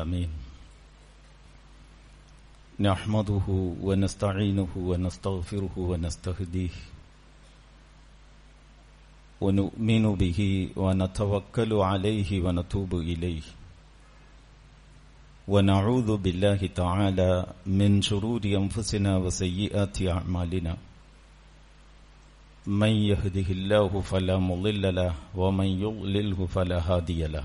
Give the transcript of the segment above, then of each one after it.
العالمين. نحمده ونستعينه ونستغفره ونستهديه. ونؤمن به ونتوكل عليه ونتوب إليه. ونعوذ بالله تعالى من شرور أنفسنا وسيئات أعمالنا. من يهده الله فلا مضل له ومن يضلله فلا هادي له.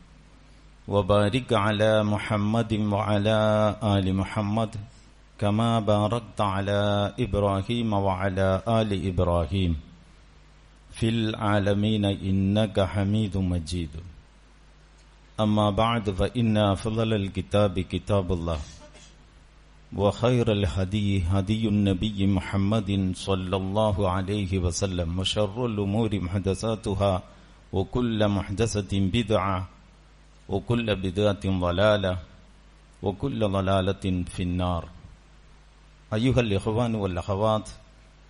وبارك على محمد وعلى آل محمد كما باركت على إبراهيم وعلى آل إبراهيم. في العالمين إنك حميد مجيد. أما بعد فإن أفضل الكتاب كتاب الله وخير الهدي هدي النبي محمد صلى الله عليه وسلم وشر الأمور محدثاتها وكل محدثة بدعة وكل بدعة ضلالة وكل ضلالة في النار. أيها الإخوان والأخوات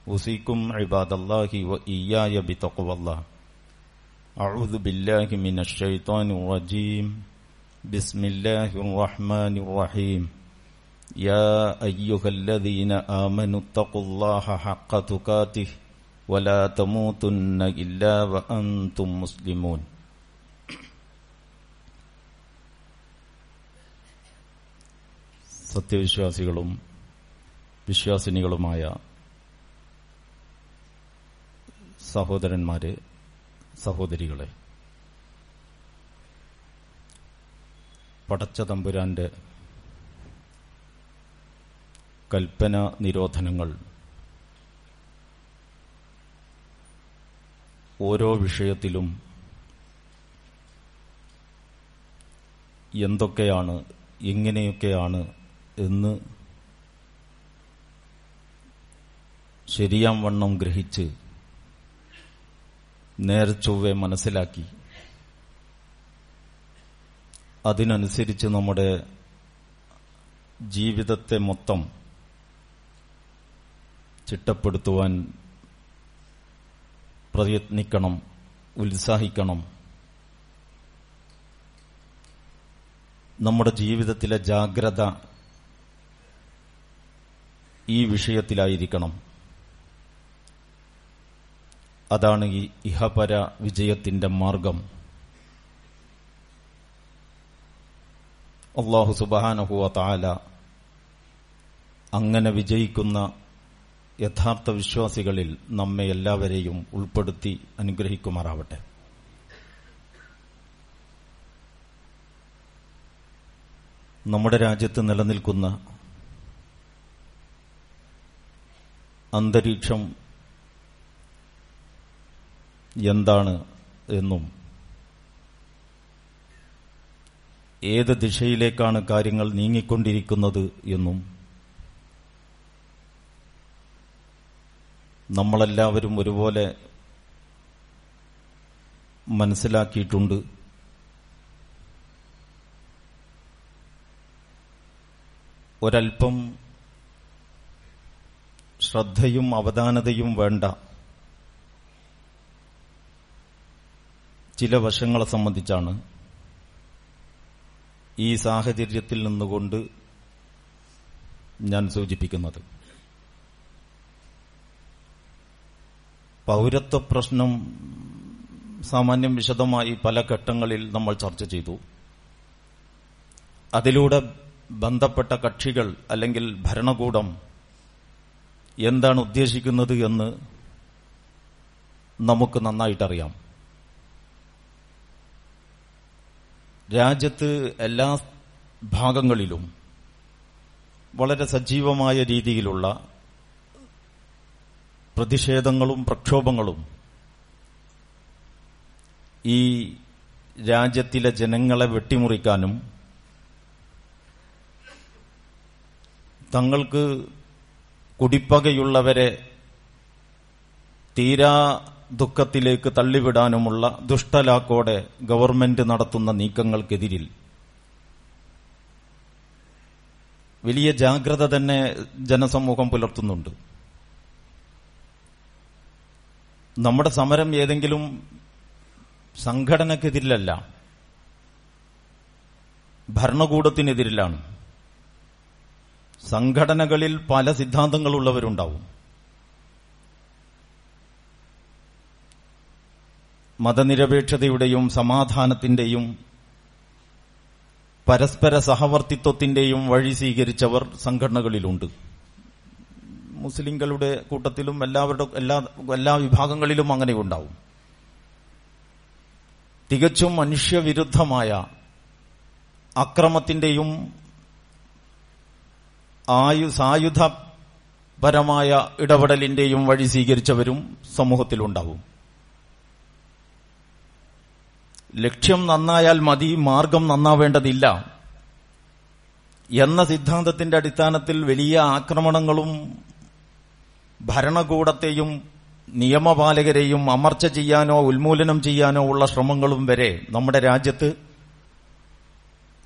أوصيكم عباد الله وإياي بتقوى الله. أعوذ بالله من الشيطان الرجيم. بسم الله الرحمن الرحيم. يا أيها الذين آمنوا اتقوا الله حق تقاته ولا تموتن إلا وأنتم مسلمون. സത്യവിശ്വാസികളും വിശ്വാസിനികളുമായ സഹോദരന്മാരെ സഹോദരികളെ. പടച്ച തമ്പുരാന്റെ കൽപ്പന നിരോധനങ്ങൾ ഓരോ വിഷയത്തിലും എന്തൊക്കെയാണ് എങ്ങനെയൊക്കെയാണ് എന്ന് ശരിയാം വണ്ണം ഗ്രഹിച്ച് നേർച്ചൊവ്വെ മനസ്സിലാക്കി. അതിനനുസരിച്ച് നമ്മുടെ ജീവിതത്തെ മൊത്തം ചിട്ടപ്പെടുത്തുവാൻ പ്രയത്നിക്കണം ഉത്സാഹിക്കണം. നമ്മുടെ ജീവിതത്തിലെ ജാഗ്രത ഈ വിഷയത്തിലായിരിക്കണം. അതാണ് ഈ ഇഹപര വിജയത്തിന്റെ മാർഗം. അള്ളാഹു സുബാനഹുവ അങ്ങനെ വിജയിക്കുന്ന യഥാർത്ഥ വിശ്വാസികളിൽ നമ്മെ എല്ലാവരെയും ഉൾപ്പെടുത്തി അനുഗ്രഹിക്കുമാറാവട്ടെ. നമ്മുടെ രാജ്യത്ത് നിലനിൽക്കുന്ന അന്തരീക്ഷം എന്താണ് എന്നും ഏത് ദിശയിലേക്കാണ് കാര്യങ്ങൾ നീങ്ങിക്കൊണ്ടിരിക്കുന്നത് എന്നും നമ്മളെല്ലാവരും ഒരുപോലെ മനസ്സിലാക്കിയിട്ടുണ്ട്. ഒരൽപ്പം ശ്രദ്ധയും അവധാനതയും വേണ്ട. ചില വശങ്ങളെ സംബന്ധിച്ചാണ്. ഈ സാഹചര്യത്തിൽ നിന്നുകൊണ്ട് ഞാൻ സൂചിപ്പിക്കുന്നത്. പൗരത്വ പ്രശ്നം സാമാന്യം വിശദമായി പല ഘട്ടങ്ങളിൽ നമ്മൾ ചർച്ച ചെയ്തു. അതിലൂടെ ബന്ധപ്പെട്ട കക്ഷികൾ അല്ലെങ്കിൽ ഭരണകൂടം എന്താണ് ഉദ്ദേശിക്കുന്നത് എന്ന് നമുക്ക് നന്നായിട്ടറിയാം. രാജ്യത്ത് എല്ലാ ഭാഗങ്ങളിലും വളരെ സജീവമായ രീതിയിലുള്ള പ്രതിഷേധങ്ങളും പ്രക്ഷോഭങ്ങളും ഈ രാജ്യത്തിലെ ജനങ്ങളെ വെട്ടിമുറിക്കാനും തങ്ങൾക്ക് കുടിപ്പകയുള്ളവരെ തീരാ ദുഃഖത്തിലേക്ക് തള്ളിവിടാനുമുള്ള ദുഷ്ടലാക്കോടെ ഗവൺമെന്റ് നടത്തുന്ന നീക്കങ്ങൾക്കെതിരിൽ. വലിയ ജാഗ്രത തന്നെ ജനസമൂഹം പുലർത്തുന്നുണ്ട്. നമ്മുടെ സമരം ഏതെങ്കിലും സംഘടനക്കെതിരിലല്ല ഭരണകൂടത്തിനെതിരിലാണ്. സംഘടനകളിൽ പല സിദ്ധാന്തങ്ങളുള്ളവരുണ്ടാവും. മതനിരപേക്ഷതയുടെയും സമാധാനത്തിന്റെയും പരസ്പര സഹവർത്തിത്വത്തിന്റെയും വഴി സ്വീകരിച്ചവർ സംഘടനകളിലുണ്ട്. മുസ്ലിങ്ങളുടെ കൂട്ടത്തിലും എല്ലാവരുടെ എല്ലാ എല്ലാ വിഭാഗങ്ങളിലും അങ്ങനെ ഉണ്ടാവും തികച്ചും മനുഷ്യവിരുദ്ധമായ അക്രമത്തിന്റെയും ആയു സായുധപരമായ ഇടപെടലിന്റെയും വഴി സ്വീകരിച്ചവരും സമൂഹത്തിലുണ്ടാവും. ലക്ഷ്യം നന്നായാൽ മതി മാർഗം നന്നാവേണ്ടതില്ല എന്ന സിദ്ധാന്തത്തിന്റെ അടിസ്ഥാനത്തിൽ വലിയ ആക്രമണങ്ങളും ഭരണകൂടത്തെയും നിയമപാലകരെയും അമർച്ച ചെയ്യാനോ ഉന്മൂലനം ചെയ്യാനോ ഉള്ള ശ്രമങ്ങളും വരെ നമ്മുടെ രാജ്യത്ത്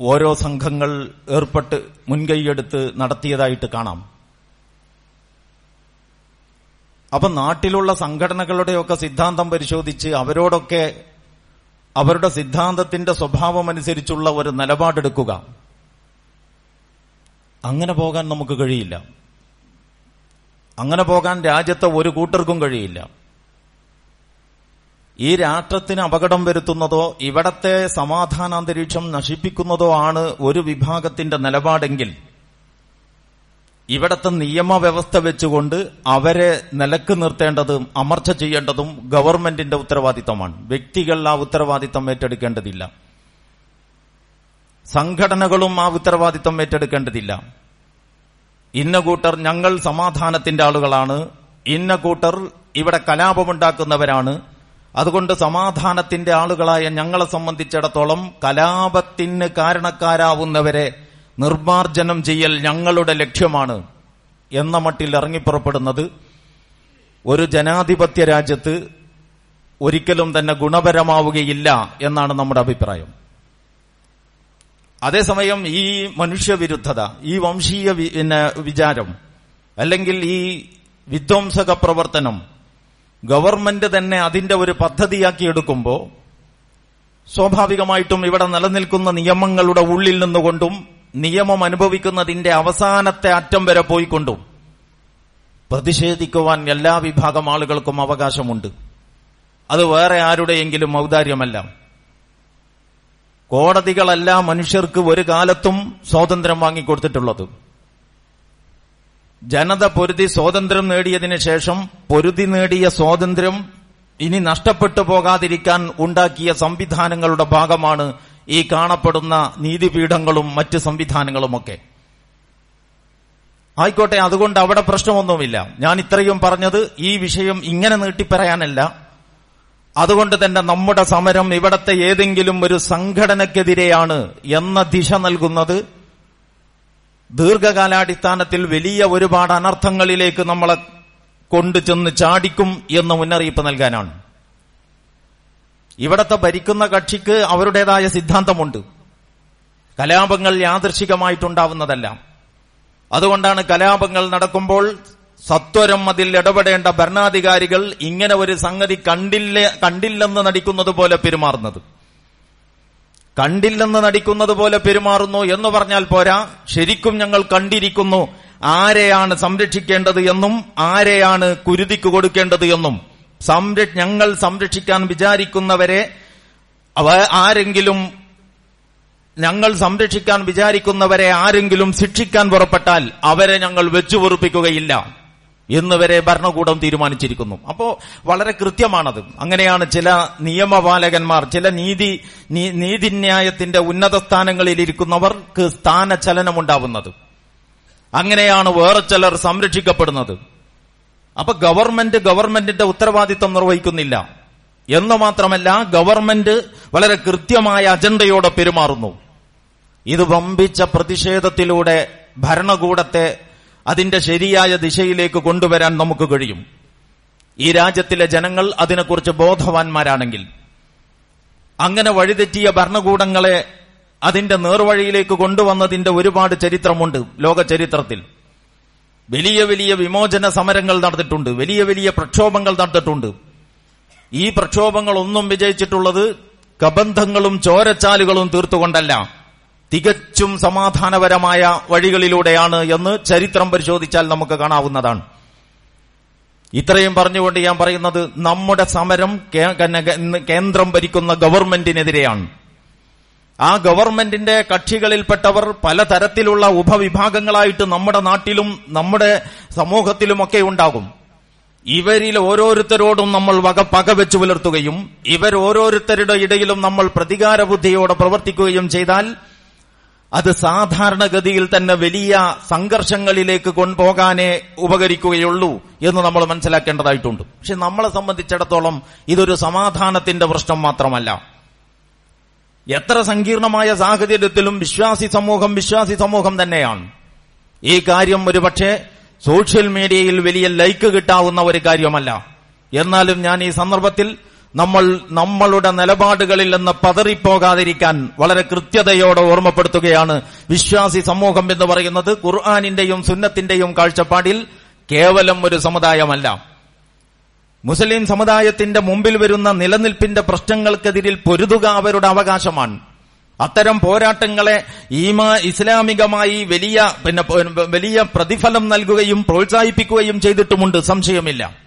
ഓരോ സംഘങ്ങൾ ഏർപ്പെട്ട് മുൻകൈയെടുത്ത് നടത്തിയതായിട്ട് കാണാം. അപ്പൊ നാട്ടിലുള്ള സംഘടനകളുടെയൊക്കെ സിദ്ധാന്തം പരിശോധിച്ച് അവരോടൊക്കെ അവരുടെ സിദ്ധാന്തത്തിന്റെ സ്വഭാവമനുസരിച്ചുള്ള ഒരു നിലപാടെടുക്കുക. അങ്ങനെ പോകാൻ നമുക്ക് കഴിയില്ല. അങ്ങനെ പോകാൻ രാജ്യത്തെ ഒരു കൂട്ടർക്കും കഴിയില്ല. ഈ രാഷ്ട്രത്തിന് അപകടം വരുത്തുന്നതോ ഇവിടത്തെ സമാധാനാന്തരീക്ഷം നശിപ്പിക്കുന്നതോ ആണ് ഒരു വിഭാഗത്തിന്റെ നിലപാടെങ്കിൽ ഇവിടത്തെ നിയമവ്യവസ്ഥ വെച്ചുകൊണ്ട് അവരെ നിലയ്ക്ക് നിർത്തേണ്ടതും അമർച്ച ചെയ്യേണ്ടതും ഗവൺമെന്റിന്റെ ഉത്തരവാദിത്തമാണ്. വ്യക്തികൾ ആ ഉത്തരവാദിത്തം ഏറ്റെടുക്കേണ്ടതില്ല. സംഘടനകളും ആ ഉത്തരവാദിത്തം ഏറ്റെടുക്കേണ്ടതില്ല. ഇന്ന കൂട്ടർ ഞങ്ങൾ സമാധാനത്തിന്റെ ആളുകളാണ്. ഇന്ന കൂട്ടർ ഇവിടെ കലാപമുണ്ടാക്കുന്നവരാണ്. അതുകൊണ്ട് സമാധാനത്തിന്റെ ആളുകളായ ഞങ്ങളെ സംബന്ധിച്ചിടത്തോളം കലാപത്തിന് കാരണക്കാരാവുന്നവരെ നിർമാർജനം ചെയ്യൽ ഞങ്ങളുടെ ലക്ഷ്യമാണ് എന്ന മട്ടിൽ ഇറങ്ങിപ്പുറപ്പെടുന്നത്. ഒരു ജനാധിപത്യ രാജ്യത്ത് ഒരിക്കലും തന്നെ ഗുണപരമാവുകയില്ല എന്നാണ് നമ്മുടെ അഭിപ്രായം. അതേസമയം ഈ മനുഷ്യവിരുദ്ധത ഈ വംശീയ വിചാരം അല്ലെങ്കിൽ ഈ വിധ്വംസക പ്രവർത്തനം ഗവൺമെന്റ് തന്നെ അതിന്റെ ഒരു പദ്ധതിയാക്കി എടുക്കുമ്പോൾ സ്വാഭാവികമായിട്ടും ഇവിടെ നിലനിൽക്കുന്ന നിയമങ്ങളുടെ ഉള്ളിൽ നിന്നുകൊണ്ടും നിയമം അനുഭവിക്കുന്നതിന്റെ അവസാനത്തെ അറ്റം വരെ പോയിക്കൊണ്ടും പ്രതിഷേധിക്കുവാൻ എല്ലാ വിഭാഗം ആളുകൾക്കും അവകാശമുണ്ട്. അത് വേറെ ആരുടെയെങ്കിലും ഔദാര്യമല്ല. കോടതികളല്ല മനുഷ്യർക്ക് ഒരു കാലത്തും സ്വാതന്ത്ര്യം വാങ്ങിക്കൊടുത്തിട്ടുള്ളത്. ജനത പൊരുതി സ്വാതന്ത്ര്യം നേടിയതിനു ശേഷം പൊരുതി നേടിയ സ്വാതന്ത്ര്യം ഇനി നഷ്ടപ്പെട്ടു പോകാതിരിക്കാൻ ഉണ്ടാക്കിയ സംവിധാനങ്ങളുടെ ഭാഗമാണ് ഈ കാണപ്പെടുന്ന നീതിപീഠങ്ങളും മറ്റ് സംവിധാനങ്ങളുമൊക്കെ. ആയിക്കോട്ടെ അതുകൊണ്ട് അവിടെ പ്രശ്നമൊന്നുമില്ല. ഞാൻ ഇത്രയും പറഞ്ഞത് ഈ വിഷയം ഇങ്ങനെ നീട്ടിപ്പറയാനല്ല. അതുകൊണ്ട് തന്നെ നമ്മുടെ സമരം ഇവിടത്തെ ഏതെങ്കിലും ഒരു സംഘടനക്കെതിരെയാണ് എന്ന ദിശ നൽകുന്നത്. ദീർഘകാലാടിസ്ഥാനത്തിൽ വലിയ ഒരുപാട് അനർത്ഥങ്ങളിലേക്ക് നമ്മളെ കൊണ്ടുചെന്ന് ചാടിക്കും എന്ന് മുന്നറിയിപ്പ് നൽകാനാണ്. ഇവിടത്തെ ഭരിക്കുന്ന കക്ഷിക്ക് അവരുടേതായ സിദ്ധാന്തമുണ്ട്. കലാപങ്ങൾ യാദൃശികമായിട്ടുണ്ടാവുന്നതല്ല. അതുകൊണ്ടാണ് കലാപങ്ങൾ നടക്കുമ്പോൾ സത്വരം അതിൽ ഇടപെടേണ്ട ഭരണാധികാരികൾ ഇങ്ങനെ ഒരു സംഗതി കണ്ടില്ല കണ്ടില്ലെന്ന് നടിക്കുന്നത് പോലെ പെരുമാറുന്നത്. കണ്ടില്ലെന്ന് നടിക്കുന്നത് പോലെ പെരുമാറുന്നു എന്ന് പറഞ്ഞാൽ പോരാ. ശരിക്കും ഞങ്ങൾ കണ്ടിരിക്കുന്നു. ആരെയാണ് സംരക്ഷിക്കേണ്ടത് എന്നും ആരെയാണ് കുരുതിക്ക് കൊടുക്കേണ്ടത് എന്നും. ഞങ്ങൾ സംരക്ഷിക്കാൻ വിചാരിക്കുന്നവരെ അവ ആരെങ്കിലും ഞങ്ങൾ സംരക്ഷിക്കാൻ വിചാരിക്കുന്നവരെ ആരെങ്കിലും ശിക്ഷിക്കാൻ പുറപ്പെട്ടാൽ അവരെ ഞങ്ങൾ വെച്ചു പൊറുപ്പിക്കുകയില്ല എന്ന് വരെ ഭരണകൂടം തീരുമാനിച്ചിരിക്കുന്നു. അപ്പോ വളരെ കൃത്യമാണത്. അങ്ങനെയാണ് ചില നിയമപാലകന്മാർ ചില നീതി നീതിന്യായത്തിന്റെ ഉന്നത സ്ഥാനങ്ങളിൽ ഇരിക്കുന്നവർക്ക് സ്ഥാനചലനമുണ്ടാവുന്നത്. അങ്ങനെയാണ് വേറെ ചിലർ സംരക്ഷിക്കപ്പെടുന്നത്. അപ്പൊ ഗവൺമെന്റ് ഗവൺമെന്റിന്റെ ഉത്തരവാദിത്വം നിർവഹിക്കുന്നില്ല. എന്ന് മാത്രമല്ല ഗവൺമെന്റ് വളരെ കൃത്യമായ അജണ്ടയോടെ പെരുമാറുന്നു. ഇത് വമ്പിച്ച പ്രതിഷേധത്തിലൂടെ ഭരണകൂടത്തെ അതിന്റെ ശരിയായ ദിശയിലേക്ക് കൊണ്ടുവരാൻ നമുക്ക് കഴിയും. ഈ രാജ്യത്തിലെ ജനങ്ങൾ അതിനെക്കുറിച്ച് ബോധവാന്മാരാണെങ്കിൽ അങ്ങനെ വഴിതെറ്റിയ ഭരണകൂടങ്ങളെ അതിന്റെ നേർവഴിയിലേക്ക് കൊണ്ടുവന്നതിന്റെ ഒരുപാട് ചരിത്രമുണ്ട് ലോക ചരിത്രത്തിൽ വലിയ വലിയ വിമോചന സമരങ്ങൾ നടന്നിട്ടുണ്ട് വലിയ വലിയ പ്രക്ഷോഭങ്ങൾ നടന്നിട്ടുണ്ട്. ഈ പ്രക്ഷോഭങ്ങളൊന്നും വിജയിച്ചിട്ടുള്ളത് കബന്ധങ്ങളും ചോരച്ചാലുകളും തീർത്തുകൊണ്ടല്ല. തികച്ചും സമാധാനപരമായ വഴികളിലൂടെയാണ് എന്ന് ചരിത്രം പരിശോധിച്ചാൽ നമുക്ക് കാണാവുന്നതാണ്. ഇത്രയും പറഞ്ഞുകൊണ്ട് ഞാൻ പറയുന്നത് നമ്മുടെ സമരം കേന്ദ്രം ഭരിക്കുന്ന ഗവൺമെന്റിനെതിരെയാണ് ആ ഗവൺമെന്റിന്റെ കക്ഷികളിൽപ്പെട്ടവർ പലതരത്തിലുള്ള ഉപവിഭാഗങ്ങളായിട്ട് നമ്മുടെ നാട്ടിലും നമ്മുടെ സമൂഹത്തിലുമൊക്കെ ഉണ്ടാകും. ഇവരിൽ ഓരോരുത്തരോടും നമ്മൾ വക പക വെച്ചു പുലർത്തുകയും ഇവർ ഓരോരുത്തരുടെ ഇടയിലും നമ്മൾ പ്രതികാര ബുദ്ധിയോടെ പ്രവർത്തിക്കുകയും ചെയ്താൽ അത് സാധാരണഗതിയിൽ തന്നെ വലിയ സംഘർഷങ്ങളിലേക്ക് കൊണ്ടുപോകാനേ ഉപകരിക്കുകയുള്ളൂ എന്ന് നമ്മൾ മനസ്സിലാക്കേണ്ടതായിട്ടുണ്ട്. പക്ഷെ നമ്മളെ സംബന്ധിച്ചിടത്തോളം ഇതൊരു സമാധാനത്തിന്റെ പ്രശ്നം മാത്രമല്ല. എത്ര സങ്കീർണമായ സാഹചര്യത്തിലും വിശ്വാസി സമൂഹം വിശ്വാസി സമൂഹം തന്നെയാണ്. ഈ കാര്യം ഒരുപക്ഷെ സോഷ്യൽ മീഡിയയിൽ വലിയ ലൈക്ക് കിട്ടാവുന്ന ഒരു കാര്യമല്ല. എന്നാലും ഞാൻ ഈ സന്ദർഭത്തിൽ നമ്മൾ നമ്മളുടെ നിലപാടുകളിൽ നിന്ന് പതറിപ്പോകാതിരിക്കാൻ വളരെ കൃത്യതയോടെ ഓർമ്മപ്പെടുത്തുകയാണ് വിശ്വാസി സമൂഹം എന്ന് പറയുന്നത് ഖുർആാനിന്റെയും സുന്നത്തിന്റെയും കാഴ്ചപ്പാടിൽ കേവലം ഒരു സമുദായമല്ല. മുസ്ലിം സമുദായത്തിന്റെ മുമ്പിൽ വരുന്ന നിലനിൽപ്പിന്റെ പ്രശ്നങ്ങൾക്കെതിരിൽ പൊരുതുക അവരുടെ അവകാശമാണ്. അത്തരം പോരാട്ടങ്ങളെ ഈമാ ഇസ്ലാമികമായി വലിയ പിന്നെ വലിയ പ്രതിഫലം നൽകുകയും പ്രോത്സാഹിപ്പിക്കുകയും ചെയ്തിട്ടുമുണ്ട്. സംശയമില്ല.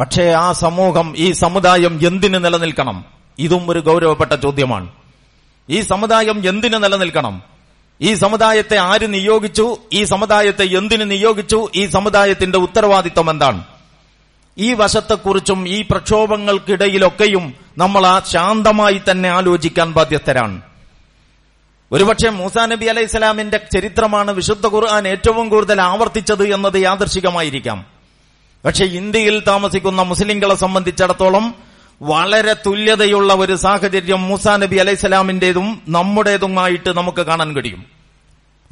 പക്ഷേ ആ സമൂഹം ഈ സമുദായം എന്തിന് നിലനിൽക്കണം? ഇതും ഒരു ഗൗരവപ്പെട്ട ചോദ്യമാണ്. ഈ സമുദായം എന്തിന് നിലനിൽക്കണം? ഈ സമുദായത്തെ ആര് നിയോഗിച്ചു? ഈ സമുദായത്തെ എന്തിന് നിയോഗിച്ചു? ഈ സമുദായത്തിന്റെ ഉത്തരവാദിത്വം എന്താണ്? ഈ വശത്തെക്കുറിച്ചും ഈ പ്രക്ഷോഭങ്ങൾക്കിടയിലൊക്കെയും നമ്മൾ ആ ശാന്തമായി തന്നെ ആലോചിക്കാൻ ബാധ്യസ്ഥരാണ്. ഒരുപക്ഷെ മൂസാ നബി അലൈഹി സ്വലാമിന്റെ ചരിത്രമാണ് വിശുദ്ധ ഖുർആൻ ഏറ്റവും കൂടുതൽ ആവർത്തിച്ചത് എന്നത് യാദർശികമായിരിക്കാം. പക്ഷെ ഇന്ത്യയിൽ താമസിക്കുന്ന മുസ്ലിങ്ങളെ സംബന്ധിച്ചിടത്തോളം വളരെ തുല്യതയുള്ള ഒരു സാഹചര്യം മൂസാ നബി അലൈഹി സ്വലാമിന്റേതും നമ്മുടേതുമായിട്ട് നമുക്ക് കാണാൻ കഴിയും.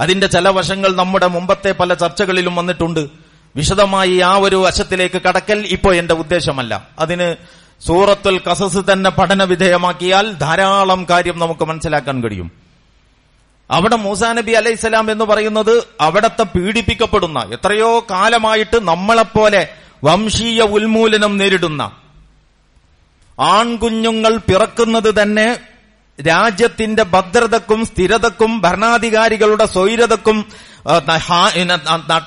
അതിന്റെ ചില വശങ്ങൾ നമ്മുടെ മുമ്പത്തെ പല ചർച്ചകളിലും വന്നിട്ടുണ്ട്. വിശദമായി ആ ഒരു വശത്തിലേക്ക് കടക്കൽ ഇപ്പോ എന്റെ ഉദ്ദേശമല്ല. അതിന് സൂറത്തുൽ കസസ് തന്നെ പഠന വിധേയമാക്കിയാൽ ധാരാളം കാര്യം നമുക്ക് മനസ്സിലാക്കാൻ കഴിയും. അവിടെ മൂസാ നബി അലൈഹിസ്സലാം എന്ന് പറയുന്നത് അവിടത്തെ പീഡിപ്പിക്കപ്പെടുന്ന എത്രയോ കാലമായിട്ട് നമ്മളെപ്പോലെ വംശീയ ഉൽമൂലനം നേരിടുന്ന ആൺകുഞ്ഞുങ്ങൾ പിറക്കുന്നത് തന്നെ രാജ്യത്തിന്റെ ഭദ്രതക്കും സ്ഥിരതക്കും ഭരണാധികാരികളുടെ സ്വൈരതക്കും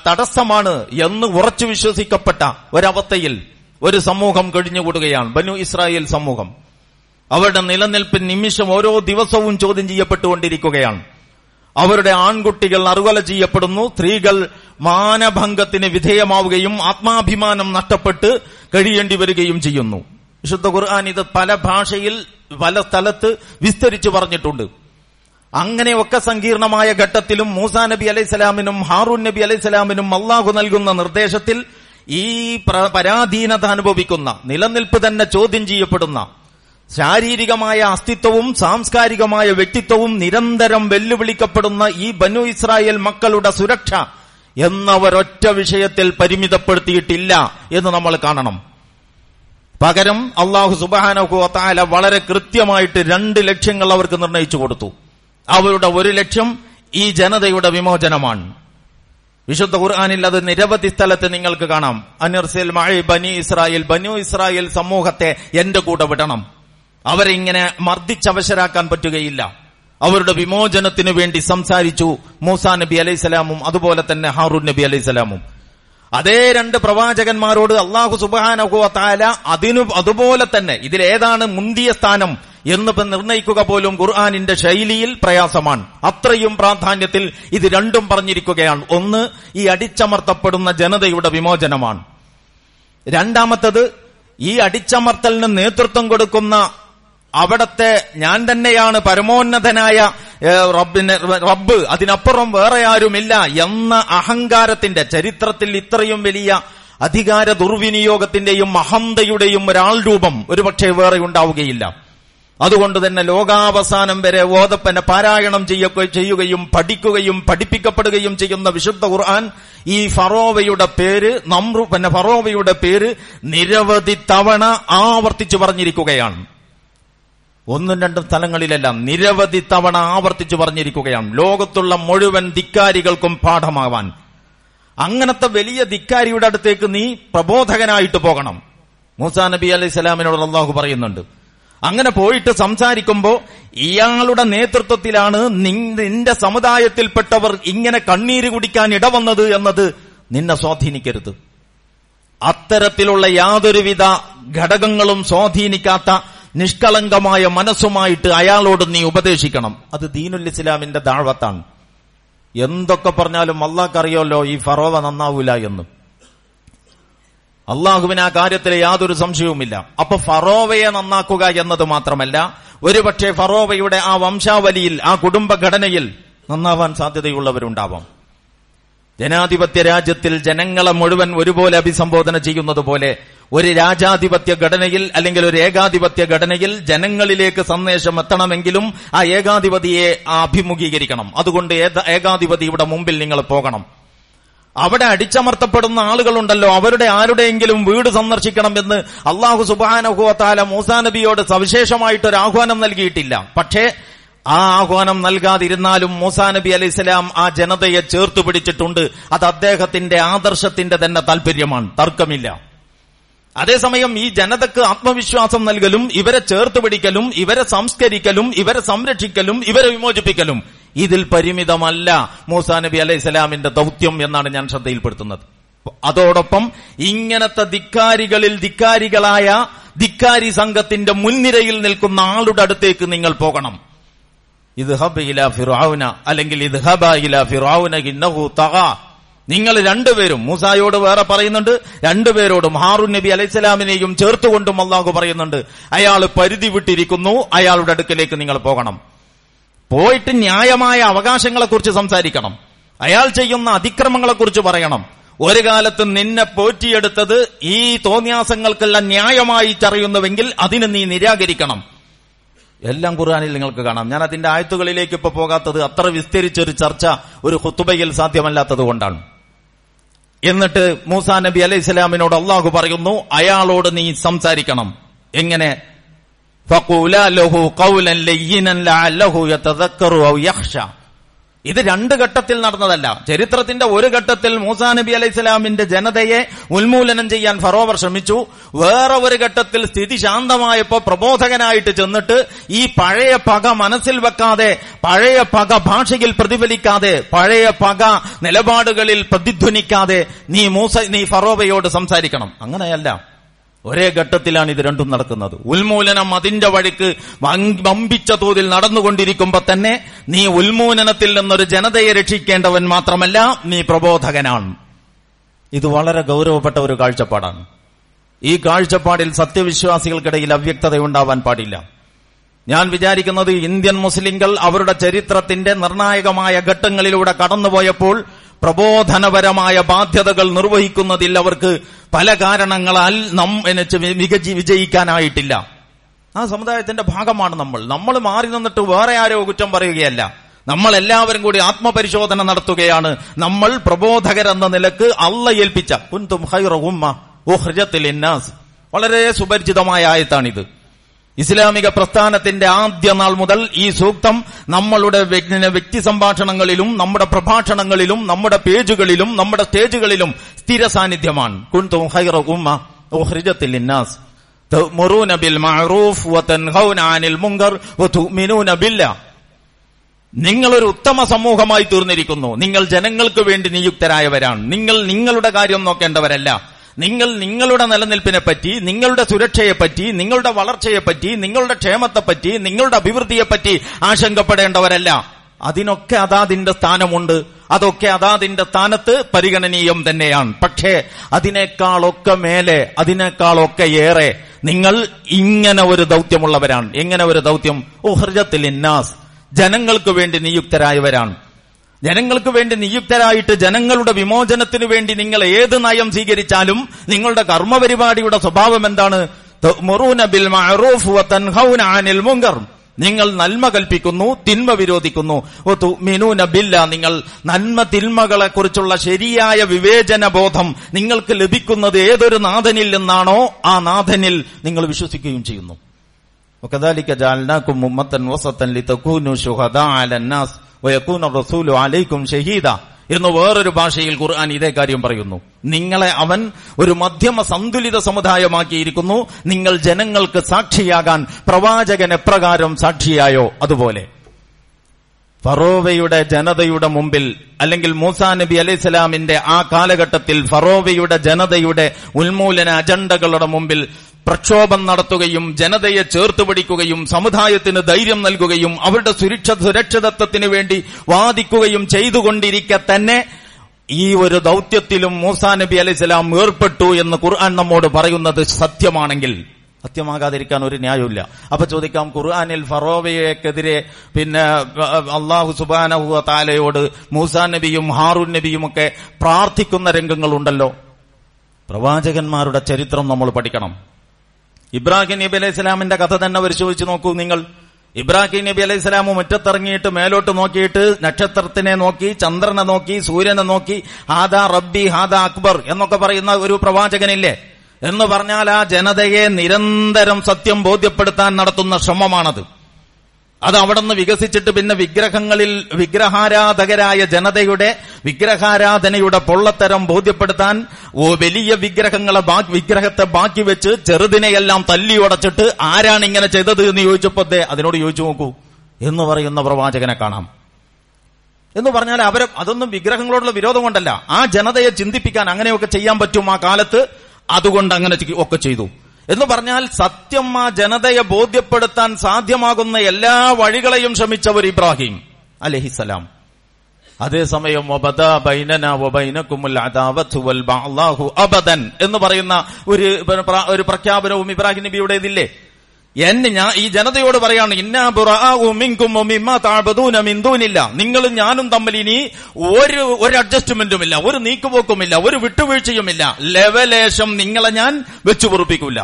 തടസ്സമാണ് എന്ന് ഉറച്ചു വിശ്വസിക്കപ്പെട്ട ഒരവസ്ഥയിൽ ഒരു സമൂഹം കഴിഞ്ഞുകൂടുകയാണ്. ബനു ഇസ്രായേൽ സമൂഹം. അവരുടെ നിലനിൽപ്പ് നിമിഷം ഓരോ ദിവസവും ചോദ്യം ചെയ്യപ്പെട്ടുകൊണ്ടിരിക്കുകയാണ്. അവരുടെ ആൺകുട്ടികൾ അറുകല ചെയ്യപ്പെടുന്നു. സ്ത്രീകൾ മാനഭംഗത്തിന് വിധേയമാവുകയും ആത്മാഭിമാനം നഷ്ടപ്പെട്ട് കഴിയേണ്ടി വരികയും ചെയ്യുന്നു. വിശുദ്ധ ഖുർആൻ ഇത് പല ഭാഷയിൽ പല സ്ഥലത്ത് വിസ്തരിച്ചു പറഞ്ഞിട്ടുണ്ട്. അങ്ങനെയൊക്കെ സങ്കീർണമായ ഘട്ടത്തിലും മൂസാ നബി അലൈഹിസ്സലാമിനും ഹാറൂൻ നബി അലൈഹിസ്സലാമിനും അള്ളാഹു നൽകുന്ന നിർദ്ദേശത്തിൽ ഈ പ്ര- പരാധീനത അനുഭവിക്കുന്ന നിലനിൽപ്പ് തന്നെ ചോദ്യം ചെയ്യപ്പെടുന്ന ശാരീരികമായ അസ്തിത്വവും സാംസ്കാരികമായ വ്യക്തിത്വവും നിരന്തരം വെല്ലുവിളിക്കപ്പെടുന്ന ഈ ബനു ഇസ്രായേൽ മക്കളുടെ സുരക്ഷ എന്നവരൊറ്റ വിഷയത്തിൽ പരിമിതപ്പെടുത്തിയിട്ടില്ല എന്ന് നമ്മൾ കാണണം. പകരം അള്ളാഹു സുബാനഹുല വളരെ കൃത്യമായിട്ട് രണ്ട് ലക്ഷ്യങ്ങൾ അവർക്ക് നിർണയിച്ചു കൊടുത്തു. അവരുടെ ഒരു ലക്ഷ്യം ഈ ജനതയുടെ വിമോചനമാണ്. വിശുദ്ധ ഖുർആാനിൽ അത് നിരവധി സ്ഥലത്ത് നിങ്ങൾക്ക് കാണാം. അനിർസിൽ മഴ ബനി ഇസ്രായേൽ ബനു ഇസ്രായേൽ സമൂഹത്തെ എന്റെ കൂടെ വിടണം. അവരെ ഇങ്ങനെ മർദ്ദിച്ചവശരാക്കാൻ പറ്റുകയില്ല. അവരുടെ വിമോചനത്തിനു വേണ്ടി സംസാരിച്ചു മൂസാ നബി അലൈസലാമും അതുപോലെ തന്നെ ഹാറൂൻ നബി അലൈസലാമും അതേ രണ്ട് പ്രവാചകന്മാരോട് അള്ളാഹു സുബാനഹുവ താല അതിനു അതുപോലെ തന്നെ ഇതിലേതാണ് മുന്തിയ സ്ഥാനം എന്ന് നിർണയിക്കുക പോലും ഖുർആാനിന്റെ ശൈലിയിൽ പ്രയാസമാണ്. അത്രയും പ്രാധാന്യത്തിൽ ഇത് രണ്ടും പറഞ്ഞിരിക്കുകയാണ്. ഒന്ന് ഈ അടിച്ചമർത്തപ്പെടുന്ന ജനതയുടെ വിമോചനമാണ്. രണ്ടാമത്തത് ഈ അടിച്ചമർത്തലിന് നേതൃത്വം കൊടുക്കുന്ന അവിടത്തെ ഞാൻ തന്നെയാണ് പരമോന്നതനായ റബ്ബിന് റബ്ബ്. അതിനപ്പുറം വേറെ ആരുമില്ല എന്ന അഹങ്കാരത്തിന്റെ ചരിത്രത്തിൽ ഇത്രയും വലിയ അധികാര ദുർവിനിയോഗത്തിന്റെയും മഹന്തയുടെയും ഒരാൾ രൂപം ഒരുപക്ഷെ വേറെ ഉണ്ടാവുകയില്ല. അതുകൊണ്ട് തന്നെ ലോകാവസാനം വരെ ഓതപ്പനെ പാരായണം ചെയ്യൊക്കെ ചെയ്യുകയും പഠിക്കുകയും പഠിപ്പിക്കപ്പെടുകയും ചെയ്യുന്ന വിശുദ്ധ ഖുർആൻ ഈ ഫറോവയുടെ പേര് നമ്രു പിന്നെ ഫറോവയുടെ പേര് നിരവധി തവണ ആവർത്തിച്ചു പറഞ്ഞിരിക്കുകയാണ്. ഒന്നും രണ്ടും സ്ഥലങ്ങളിലെല്ലാം നിരവധി തവണ ആവർത്തിച്ചു പറഞ്ഞിരിക്കുകയാണ്. ലോകത്തുള്ള മുഴുവൻ ധിക്കാരികൾക്കും പാഠമാവാൻ. അങ്ങനത്തെ വലിയ ധിക്കാരിയുടെ അടുത്തേക്ക് നീ പ്രബോധകനായിട്ട് പോകണം. മൂസാ നബി അലൈഹി സ്വലാമിനോട് അള്ളാഹു പറയുന്നുണ്ട്. അങ്ങനെ പോയിട്ട് സംസാരിക്കുമ്പോ ഇയാളുടെ നേതൃത്വത്തിലാണ് നിന്റെ സമുദായത്തിൽപ്പെട്ടവർ ഇങ്ങനെ കണ്ണീര് കുടിക്കാൻ ഇടവന്നത് എന്നത് നിന്നെ സ്വാധീനിക്കരുത്. അത്തരത്തിലുള്ള യാതൊരുവിധ ഘടകങ്ങളും സ്വാധീനിക്കാത്ത നിഷ്കളങ്കമായ മനസ്സുമായിട്ട് അയാളോട് നീ ഉപദേശിക്കണം. അത് ദീനുൽ ഇസ്ലാമിന്റെ ദാഴ്വത്താണ്. എന്തൊക്കെ പറഞ്ഞാലും അള്ളാഹ്ക്കറിയാലോ ഈ ഫറോവ നന്നാവൂല എന്ന്. അള്ളാഹുവിന് ആ കാര്യത്തിൽ യാതൊരു സംശയവുമില്ല. അപ്പൊ ഫറോവയെ നന്നാക്കുക എന്നത് മാത്രമല്ല ഒരുപക്ഷെ ഫറോവയുടെ ആ വംശാവലിയിൽ ആ കുടുംബഘടനയിൽ നന്നാവാൻ സാധ്യതയുള്ളവരുണ്ടാവാം. ജനാധിപത്യ രാജ്യത്തിൽ ജനങ്ങളെ മുഴുവൻ ഒരുപോലെ അഭിസംബോധന ചെയ്യുന്നത് പോലെ ഒരു രാജാധിപത്യ ഘടനയിൽ അല്ലെങ്കിൽ ഒരു ഏകാധിപത്യ ഘടനയിൽ ജനങ്ങളിലേക്ക് സന്ദേശം എത്തണമെങ്കിലും ആ ഏകാധിപതിയെ അഭിമുഖീകരിക്കണം. അതുകൊണ്ട് ഏകാധിപതി ഏകാധിപതിയുടെ മുമ്പിൽ നിങ്ങൾ പോകണം. അവിടെ അടിച്ചമർത്തപ്പെടുന്ന ആളുകളുണ്ടല്ലോ. അവരുടെ ആരുടെയെങ്കിലും വീട് സന്ദർശിക്കണമെന്ന് അള്ളാഹു സുബാനഹുവത്താല മൂസാ നബിയോട് സവിശേഷമായിട്ടൊരു ആഹ്വാനം നൽകിയിട്ടില്ല. പക്ഷേ ആ ആഹ്വാനം നൽകാതിരുന്നാലും മൂസാ നബി അലൈഹി സ്വലാം ആ ജനതയെ ചേർത്ത് പിടിച്ചിട്ടുണ്ട്. അത് അദ്ദേഹത്തിന്റെ ആദർശത്തിന്റെ തന്നെ താല്പര്യമാണ് തർക്കമില്ല. അതേസമയം ഈ ജനതക്ക് ആത്മവിശ്വാസം നൽകലും ഇവരെ ചേർത്ത് പിടിക്കലും ഇവരെ സംസ്കരിക്കലും ഇവരെ സംരക്ഷിക്കലും ഇവരെ വിമോചിപ്പിക്കലും ഇതിൽ പരിമിതമല്ല മൂസാ നബി അലൈഹി സ്വലാമിന്റെ ദൗത്യം എന്നാണ് ഞാൻ ശ്രദ്ധയിൽപ്പെടുത്തുന്നത്. അതോടൊപ്പം ഇങ്ങനത്തെ ധിക്കാരികളിൽ ധിക്കാരികളായ ധിക്കാരി സംഘത്തിന്റെ മുൻനിരയിൽ നിൽക്കുന്ന ആളുടെ അടുത്തേക്ക് നിങ്ങൾ പോകണം. ഇത് ഹബ് ഇല ഫിറൌന അല്ലെങ്കിൽ ഇത് ഹബ ഇല ഫിറൌന ഇന്നഹു തഗ. നിങ്ങൾ രണ്ടുപേരും മൂസായോട് വേറെ പറയുന്നുണ്ട് രണ്ടുപേരോടും ഹാറൂൻ നബി അലൈഹിസ്സലാമിനെയും ചേർത്തുകൊണ്ടും അള്ളാഹു പറയുന്നുണ്ട് അയാൾ പരിധി വിട്ടിരിക്കുന്നു അയാളുടെ അടുക്കലേക്ക് നിങ്ങൾ പോകണം. പോയിട്ട് ന്യായമായ അവകാശങ്ങളെക്കുറിച്ച് സംസാരിക്കണം. അയാൾ ചെയ്യുന്ന അതിക്രമങ്ങളെക്കുറിച്ച് പറയണം. ഒരു കാലത്ത് നിന്നെ പോറ്റിയെടുത്തത് ഈ തോന്നിയാസങ്ങൾക്കെല്ലാം ന്യായമായി ചറിയുന്നുവെങ്കിൽ അതിന് നീ നിരാകരിക്കണം. എല്ലാം ഖുർആാനിൽ നിങ്ങൾക്ക് കാണാം. ഞാൻ അതിന്റെ ആയത്തുകളിലേക്ക് ഇപ്പൊ പോകാത്തത് അത്ര വിസ്തരിച്ചൊരു ചർച്ച ഒരു ഹുത്തുബയിൽ സാധ്യമല്ലാത്തത് കൊണ്ടാണ്. എന്നിട്ട് മൂസാ നബി അലൈഹി സ്വലാമിനോട് അള്ളാഹു പറയുന്നു അയാളോട് നീ സംസാരിക്കണം. എങ്ങനെ? ഫക്കൂലു കൗലൻ ലയ്യനൻ ലഅല്ലഹു യതദക്കറു ഔ യഖ്ഷാ. ഇത് രണ്ട് ഘട്ടത്തിൽ നടന്നതല്ല. ചരിത്രത്തിന്റെ ഒരു ഘട്ടത്തിൽ മൂസാ നബി അലൈഹി സ്വലാമിന്റെ ജനതയെ ഉന്മൂലനം ചെയ്യാൻ ഫറോവർ ശ്രമിച്ചു. വേറെ ഒരു ഘട്ടത്തിൽ സ്ഥിതി ശാന്തമായപ്പോ പ്രബോധകനായിട്ട് ചെന്നിട്ട് ഈ പഴയ പക മനസ്സിൽ വെക്കാതെ പഴയ പക ഭാഷയിൽ പ്രതിഫലിക്കാതെ പഴയ പക നിലപാടുകളിൽ പ്രതിധ്വനിക്കാതെ നീ മൂസ നീ ഫറോവയോട് സംസാരിക്കണം. അങ്ങനെയല്ല. ഒരേ ഘട്ടത്തിലാണ് ഇത് രണ്ടും നടക്കുന്നത്. ഉൽമൂലനം അതിന്റെ വഴിക്ക് വമ്പിച്ച തോതിൽ നടന്നുകൊണ്ടിരിക്കുമ്പോ തന്നെ നീ ഉന്മൂലനത്തിൽ നിന്നൊരു ജനതയെ രക്ഷിക്കേണ്ടവൻ മാത്രമല്ല നീ പ്രബോധകനാണ്. ഇത് വളരെ ഗൗരവപ്പെട്ട ഒരു കാഴ്ചപ്പാടാണ്. ഈ കാഴ്ചപ്പാടിൽ സത്യവിശ്വാസികൾക്കിടയിൽ അവ്യക്തത ഉണ്ടാവാൻ പാടില്ല. ഞാൻ വിചാരിക്കുന്നത് ഇന്ത്യൻ മുസ്ലിംകൾ അവരുടെ ചരിത്രത്തിന്റെ നിർണായകമായ ഘട്ടങ്ങളിലൂടെ കടന്നുപോയപ്പോൾ പ്രബോധനപരമായ ബാധ്യതകൾ നിർവഹിക്കുന്നതിൽ അവർക്ക് പല കാരണങ്ങളാൽ നം മികച്ചി വിജയിക്കാനായിട്ടില്ല. ആ സമുദായത്തിന്റെ ഭാഗമാണ് നമ്മൾ. നമ്മൾ മാറി നിന്നിട്ട് വേറെ ആരോ കുറ്റം പറയുകയല്ല. നമ്മൾ എല്ലാവരും കൂടി ആത്മപരിശോധന നടത്തുകയാണ്. നമ്മൾ പ്രബോധകരെന്ന നിലയ്ക്ക് അല്ല ഏൽപ്പിച്ച കുന്തും ഹൈറ ഉമ്മ ഓ ഹൃജത്തിൽ വളരെ സുപരിചിതമായ ആയത്താണിത്. ഇസ്ലാമിക പ്രസ്ഥാനത്തിന്റെ ആദ്യ നാൾ മുതൽ ഈ സൂക്തം നമ്മളുടെ വ്യക്തി സംഭാഷണങ്ങളിലും നമ്മുടെ പ്രഭാഷണങ്ങളിലും നമ്മുടെ പേജുകളിലും നമ്മുടെ സ്റ്റേജുകളിലും സ്ഥിര സാന്നിധ്യമാണ്. നിങ്ങളൊരു ഉത്തമ സമൂഹമായി തീർന്നിരിക്കുന്നു. നിങ്ങൾ ജനങ്ങൾക്ക് വേണ്ടി നിയുക്തരായവരാണ്. നിങ്ങൾ നിങ്ങളുടെ കാര്യം നോക്കേണ്ടവരല്ല. നിങ്ങൾ നിങ്ങളുടെ നിലനിൽപ്പിനെ പറ്റി നിങ്ങളുടെ സുരക്ഷയെപ്പറ്റി നിങ്ങളുടെ വളർച്ചയെപ്പറ്റി നിങ്ങളുടെ ക്ഷേമത്തെപ്പറ്റി നിങ്ങളുടെ അഭിവൃദ്ധിയെപ്പറ്റി ആശങ്കപ്പെടേണ്ടവരല്ല. അതിനൊക്കെ അതാതിന്റെ സ്ഥാനമുണ്ട്. അതൊക്കെ അതാതിന്റെ സ്ഥാനത്ത് പരിഗണനീയം തന്നെയാണ്. പക്ഷേ അതിനേക്കാളൊക്കെ മേലെ അതിനേക്കാളൊക്കെ ഏറെ നിങ്ങൾ ഇങ്ങനെ ഒരു ദൗത്യമുള്ളവരാണ്. എങ്ങനെ ഒരു ദൗത്യം? ഓഹർജത്തിൽ ഇന്നാസ്. ജനങ്ങൾക്ക് വേണ്ടി നിയുക്തരായവരാണ്. ജനങ്ങൾക്ക് വേണ്ടി നിയുക്തരായിട്ട് ജനങ്ങളുടെ വിമോചനത്തിന് വേണ്ടി നിങ്ങൾ ഏത് നയം സ്വീകരിച്ചാലും നിങ്ങളുടെ കർമ്മപരിപാടിയുടെ സ്വഭാവം എന്താണ് തഅ്മുറൂന ബിൽ മഅറൂഫ് വതൻഹൗന അനിൽ മുങ്കർ നിങ്ങൾ നന്മ കൽപ്പിക്കുന്നു തിന്മ വിരോധിക്കുന്നു മിനൂന ബില്ല നിങ്ങൾ നന്മ തിന്മകളെ കുറിച്ചുള്ള ശരിയായ വിവേചന ബോധം നിങ്ങൾക്ക് ലഭിക്കുന്നത് ഏതൊരു നാഥനിൽ നിന്നാണോ ആ നാഥനിൽ നിങ്ങൾ വിശ്വസിക്കുകയും ചെയ്യുന്നു وكذلك جعلناكم أمة وسطا لتكونوا شهداء على الناس ഷഹീദ. എന്ന് വേറൊരു ഭാഷയിൽ ഖുർആൻ ഇതേ കാര്യം പറയുന്നു. നിങ്ങളെ അവൻ ഒരു മധ്യമ സന്തുലിത സമുദായമാക്കിയിരിക്കുന്നു. നിങ്ങൾ ജനങ്ങൾക്ക് സാക്ഷിയാകാൻ പ്രവാചകൻ എപ്രകാരം സാക്ഷിയായോ? അതുപോലെ. ഫറോവയുടെ ജനതയുടെ മുമ്പിൽ അല്ലെങ്കിൽ മൂസാ നബി അലൈഹിസ്ലാമിന്റെ ആ കാലഘട്ടത്തിൽ ഫറോവയുടെ ജനതയുടെ ഉന്മൂലന അജണ്ടകളുടെ മുമ്പിൽ പ്രക്ഷോഭം നടത്തുകയും ജനതയെ ചേർത്ത് പിടിക്കുകയും സമുദായത്തിന് ധൈര്യം നൽകുകയും അവരുടെ സുരക്ഷ സുരക്ഷിതത്വത്തിന് വേണ്ടി വാദിക്കുകയും ചെയ്തുകൊണ്ടിരിക്കെ തന്നെ ഈ ഒരു ദൗത്യത്തിലും മൂസാ നബി അലൈഹിസ്സലാം ഏർപ്പെട്ടു എന്ന് ഖുർആൻ നമ്മോട് പറയുന്നത് സത്യമാണെങ്കിൽ. സത്യമാകാതിരിക്കാൻ ഒരു ന്യായമില്ല അപ്പൊ ചോദിക്കാം ഖുർആാനിൽ ഫറോവയക്കെതിരെ പിന്നെ അള്ളാഹു സുബാനഹു താലയോട് മൂസാ നബിയും ഹാറൂൻ നബിയും ഒക്കെ പ്രാർത്ഥിക്കുന്ന രംഗങ്ങളുണ്ടല്ലോ. പ്രവാചകന്മാരുടെ ചരിത്രം നമ്മൾ പഠിക്കണം. ഇബ്രാഹിം നബി അലൈഹി സ്വലാമിന്റെ കഥ തന്നെ പരിശോധിച്ച് നോക്കൂ നിങ്ങൾ. ഇബ്രാഹിം നബി അലൈഹി സ്വലാമു മുറ്റത്തിറങ്ങിയിട്ട് മേലോട്ട് നോക്കിയിട്ട് നക്ഷത്രത്തിനെ നോക്കി ചന്ദ്രനെ നോക്കി സൂര്യനെ നോക്കി ഹാദാ റബ്ബി ഹാദാ അക്ബർ എന്നൊക്കെ പറയുന്ന ഒരു പ്രവാചകനില്ലേ? എന്ന് പറഞ്ഞാൽ ആ ജനതയെ നിരന്തരം സത്യം ബോധ്യപ്പെടുത്താൻ നടത്തുന്ന ശ്രമമാണത്. അത് അവിടെ നിന്ന് വികസിച്ചിട്ട് പിന്നെ വിഗ്രഹങ്ങളിൽ വിഗ്രഹാരാധകരായ ജനതയുടെ വിഗ്രഹാരാധനയുടെ പൊള്ളത്തരം ബോധ്യപ്പെടുത്താൻ വലിയ വിഗ്രഹങ്ങളെ വിഗ്രഹത്തെ ബാക്കി വെച്ച് ചെറുതിനെയെല്ലാം തല്ലി ഉടച്ചിട്ട് ആരാണ് ഇങ്ങനെ ചെയ്തത് എന്ന് ചോദിച്ചപ്പോ അതിനോട് ചോദിച്ചു നോക്കൂ. എന്ന് പറയുന്ന പ്രവാചകനെ കാണാം. എന്ന് പറഞ്ഞാൽ അവരെ അതൊന്നും വിഗ്രഹങ്ങളോടുള്ള വിരോധം കൊണ്ടല്ല. ആ ജനതയെ ചിന്തിപ്പിക്കാൻ അങ്ങനെയൊക്കെ ചെയ്യാൻ പറ്റും ആ കാലത്ത്. അതുകൊണ്ട് അങ്ങനെ ഒക്കെ ചെയ്തു. എന്ന് പറഞ്ഞാൽ സത്യം ആ ജനതയെ ബോധ്യപ്പെടുത്താൻ സാധ്യമാകുന്ന എല്ലാ വഴികളെയും ശ്രമിച്ചവർ ഇബ്രാഹിം അലഹിസലാം അതേസമയം അബദൻ എന്ന് പറയുന്ന ഒരു ഒരു പ്രഖ്യാപനവും ഇബ്രാഹിം നബിയുടേതില്ലേ? എന്നെ ഞാൻ ഈ ജനതയോട് പറയാണ് ഇന്നാബുറൂനില്ല നിങ്ങളും ഞാനും തമ്മിൽ ഇനി ഒരു ഒരു അഡ്ജസ്റ്റ്മെന്റും ഇല്ല ഒരു നീക്കുപോക്കുമില്ല ഒരു വിട്ടുവീഴ്ചയുമില്ല. ലെവലേശം നിങ്ങളെ ഞാൻ വെച്ചു പൊറുപ്പിക്കൂല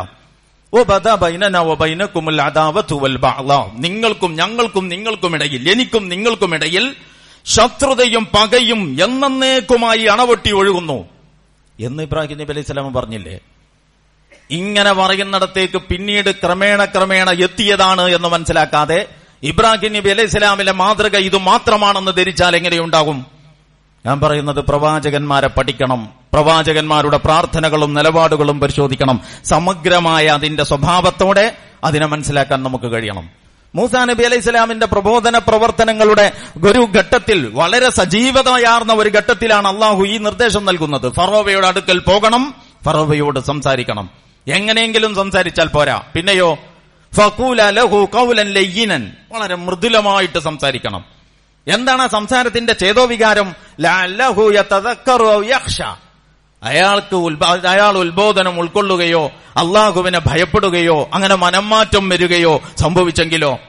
നിങ്ങൾക്കും ഞങ്ങൾക്കും നിങ്ങൾക്കും ഇടയിൽ എനിക്കും നിങ്ങൾക്കും ഇടയിൽ ശത്രുതയും പകയും എന്നേക്കുമായി അണവൊട്ടി ഒഴുകുന്നു. എന്ന് ഇബ്രാഹിം നബി അലൈഹി സ്വലാം പറഞ്ഞില്ലേ? ഇങ്ങനെ പറയുന്നിടത്തേക്ക് പിന്നീട് ക്രമേണ ക്രമേണ എത്തിയതാണ് എന്ന് മനസ്സിലാക്കാതെ ഇബ്രാഹിം നബി അലൈഹി സ്വലാമിലെ മാതൃക ഇത് മാത്രമാണെന്ന് ധരിച്ചാൽ എങ്ങനെയുണ്ടാകും ഞാൻ പറയുന്നത് പ്രവാചകന്മാരെ പഠിക്കണം. പ്രവാചകന്മാരുടെ പ്രാർത്ഥനകളും നിലപാടുകളും പരിശോധിക്കണം. സമഗ്രമായ അതിന്റെ സ്വഭാവത്തോടെ അതിനെ മനസ്സിലാക്കാൻ നമുക്ക് കഴിയണം. മൂസാ നബി അലൈഹി സ്വലാമിന്റെ പ്രബോധന പ്രവർത്തനങ്ങളുടെ ഒരു ഘട്ടത്തിൽ വളരെ സജീവതയാർന്ന ഒരു ഘട്ടത്തിലാണ് അള്ളാഹു ഈ നിർദ്ദേശം നൽകുന്നത്. ഫറോവയുടെ അടുക്കൽ പോകണം ഫറോവയോട് സംസാരിക്കണം. എങ്ങനെയെങ്കിലും സംസാരിച്ചാൽ പോരാ. പിന്നെയോ ലയ്യിനൻ. വളരെ മൃദുലമായിട്ട് സംസാരിക്കണം. എന്താണ് സംസാരത്തിന്റെ ചേതോവികാരം? അയാൾക്ക് അയാൾ ഉത്ബോധനം ഉൾക്കൊള്ളുകയോ അള്ളാഹുവിനെ ഭയപ്പെടുകയോ അങ്ങനെ മനംമാറ്റം വരികയോ സംഭവിച്ചെങ്കിലോ?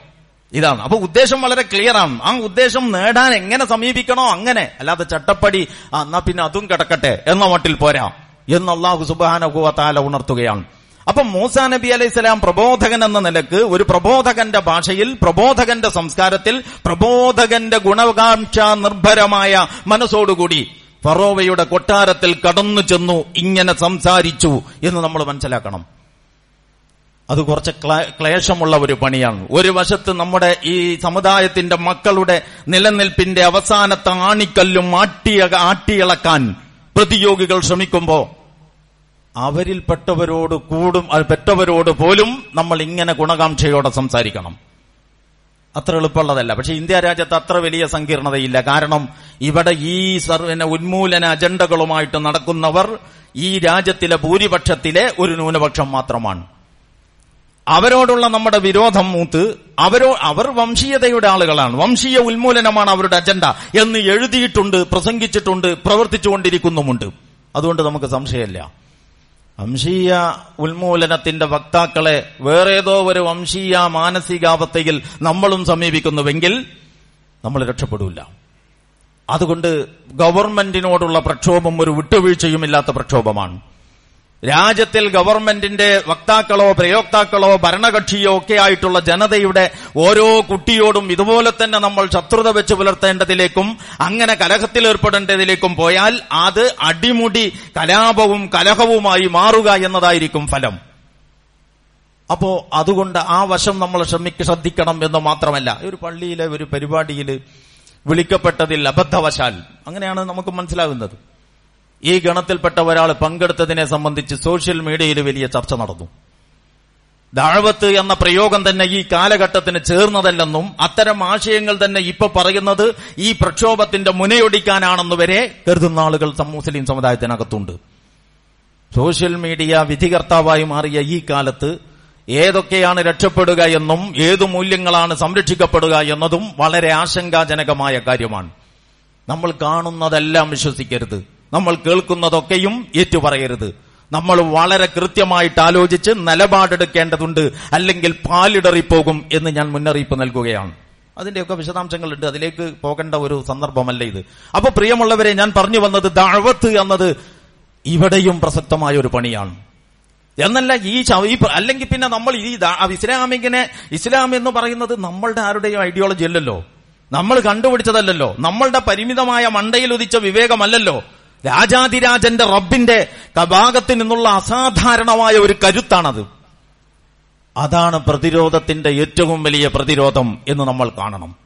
ഇതാണ്. അപ്പൊ ഉദ്ദേശം വളരെ ക്ലിയർ ആണ് ആ ഉദ്ദേശം നേടാൻ എങ്ങനെ സമീപിക്കണോ അങ്ങനെ. അല്ലാതെ ചട്ടപ്പടി എന്നാ പിന്നെ അതും കിടക്കട്ടെ എന്ന മട്ടിൽ പോരാ. എന്ന് അള്ളാഹു സുബാനുഭവത്താല ഉണർത്തുകയാണ്. അപ്പൊ മൂസാ നബി അലൈഹി സ്വലാം പ്രബോധകൻ എന്ന നിലയ്ക്ക് ഒരു പ്രബോധകന്റെ ഭാഷയിൽ പ്രബോധകന്റെ സംസ്കാരത്തിൽ പ്രബോധകന്റെ ഗുണകാംക്ഷ നിർഭരമായ മനസ്സോടുകൂടി ഫറോവയുടെ കൊട്ടാരത്തിൽ കടന്നു ചെന്നു ഇങ്ങനെ സംസാരിച്ചു എന്ന് നമ്മൾ മനസ്സിലാക്കണം. അത് കുറച്ച് ക്ലേശമുള്ള ഒരു പണിയാണ്. ഒരു വശത്ത് നമ്മുടെ ഈ സമുദായത്തിന്റെ മക്കളുടെ നിലനിൽപ്പിന്റെ അവസാനത്തെ ആണിക്കല്ലും ആട്ടിയ ആട്ടിയിളക്കാൻ പ്രതിയോഗികൾ ശ്രമിക്കുമ്പോ അവരിൽപ്പെട്ടവരോട് കൂടും പെട്ടവരോട് പോലും നമ്മൾ ഇങ്ങനെ ഗുണകാംക്ഷയോടെ സംസാരിക്കണം. അത്ര എളുപ്പമുള്ളതല്ല. പക്ഷെ ഇന്ത്യ രാജ്യത്ത് അത്ര വലിയ സങ്കീർണതയില്ല. കാരണം ഇവിടെ ഈ സർവന ഉന്മൂലന അജണ്ടകളുമായിട്ട് നടക്കുന്നവർ ഈ രാജ്യത്തിലെ ഭൂരിപക്ഷത്തിലെ ഒരു ന്യൂനപക്ഷം മാത്രമാണ്. അവരോടുള്ള നമ്മുടെ വിരോധം മൂത്ത് അവരോ അവർ വംശീയതയുടെ ആളുകളാണ്. വംശീയ ഉന്മൂലനമാണ് അവരുടെ അജണ്ട എന്ന് എഴുതിയിട്ടുണ്ട് പ്രസംഗിച്ചിട്ടുണ്ട് പ്രവർത്തിച്ചുകൊണ്ടിരിക്കുന്നുമുണ്ട്. അതുകൊണ്ട് നമുക്ക് സംശയമില്ല. വംശീയ ഉന്മൂലനത്തിന്റെ വക്താക്കളെ വേറേതോ ഒരു വംശീയ മാനസികാവസ്ഥയിൽ നമ്മളും സമീപിക്കുന്നുവെങ്കിൽ നമ്മൾ രക്ഷപ്പെടില്ല അതുകൊണ്ട് ഗവൺമെന്റിനോടുള്ള പ്രക്ഷോഭം ഒരു വിട്ടുവീഴ്ചയുമില്ലാത്ത പ്രക്ഷോഭമാണ്. രാജ്യത്തിൽ ഗവൺമെന്റിന്റെ വക്താക്കളോ പ്രയോക്താക്കളോ ഭരണകക്ഷിയോ ഒക്കെ ആയിട്ടുള്ള ജനതയുടെ ഓരോ കുട്ടിയോടും ഇതുപോലെ തന്നെ നമ്മൾ ശത്രുത വെച്ച് പുലർത്തേണ്ടതിലേക്കും അങ്ങനെ കലഹത്തിൽ ഏർപ്പെടേണ്ടതിലേക്കും പോയാൽ അത് അടിമുടി കലാപവും കലഹവുമായി മാറുക എന്നതായിരിക്കും ഫലം. അപ്പോ അതുകൊണ്ട് ആ വശം നമ്മൾ ശ്രമിക്ക ശ്രദ്ധിക്കണം എന്ന് മാത്രമല്ല. ഒരു പള്ളിയിലെ ഒരു പരിപാടിയിൽ വിളിക്കപ്പെട്ടതിൽ അബദ്ധവശാൽ. അങ്ങനെയാണ് നമുക്ക് മനസ്സിലാകുന്നത്. ഈ ഗണത്തിൽപ്പെട്ട ഒരാൾ പങ്കെടുത്തതിനെ സംബന്ധിച്ച് സോഷ്യൽ മീഡിയയിൽ വലിയ ചർച്ച നടന്നു. ദാഴവത്ത് എന്ന പ്രയോഗം തന്നെ ഈ കാലഘട്ടത്തിന് ചേർന്നതല്ലെന്നും അത്തരം ആശയങ്ങൾ തന്നെ ഇപ്പൊ പറയുന്നത് ഈ പ്രക്ഷോഭത്തിന്റെ മുനയൊടിക്കാനാണെന്ന് വരെ കരുതുന്ന ആളുകൾ മുസ്ലിം സമുദായത്തിനകത്തുണ്ട്. സോഷ്യൽ മീഡിയ വിധികർത്താവായി മാറിയ ഈ കാലത്ത് ഏതൊക്കെയാണ് രക്ഷപ്പെടുക എന്നും ഏതു മൂല്യങ്ങളാണ് സംരക്ഷിക്കപ്പെടുക എന്നതും വളരെ ആശങ്കാജനകമായ കാര്യമാണ്. നമ്മൾ കാണുന്നതെല്ലാം വിശ്വസിക്കരുത്. നമ്മൾ കേൾക്കുന്നതൊക്കെയും ഏറ്റുപറയരുത്. നമ്മൾ വളരെ കൃത്യമായിട്ട് ആലോചിച്ച് നിലപാടെടുക്കേണ്ടതുണ്ട് അല്ലെങ്കിൽ പാലിടറിപ്പോകും എന്ന് ഞാൻ മുന്നറിയിപ്പ് നൽകുകയാണ്. അതിന്റെയൊക്കെ വിശദാംശങ്ങളുണ്ട്. അതിലേക്ക് പോകേണ്ട ഒരു സന്ദർഭമല്ല ഇത്. അപ്പൊ പ്രിയമുള്ളവരെ ഞാൻ പറഞ്ഞു വന്നത് ദഴവത്ത് എന്നത് ഇവിടെയും പ്രസക്തമായ ഒരു പണിയാണ്. എന്നല്ല ഈ അല്ലെങ്കിൽ പിന്നെ നമ്മൾ ഈ ഇസ്ലാമിങ്ങനെ ഇസ്ലാം എന്ന് പറയുന്നത് നമ്മളുടെ ആരുടെയും ഐഡിയോളജി അല്ലല്ലോ. നമ്മൾ കണ്ടുപിടിച്ചതല്ലല്ലോ. നമ്മളുടെ പരിമിതമായ മണ്ടയിൽ ഉദിച്ച വിവേകമല്ലല്ലോ. രാജാതിരാജന്റെ റബ്ബിന്റെ ഭാഗത്ത് നിന്നുള്ള അസാധാരണമായ ഒരു കരുത്താണത്. അതാണ് പ്രതിരോധത്തിന്റെ ഏറ്റവും വലിയ പ്രതിരോധം എന്ന് നമ്മൾ കാണണം.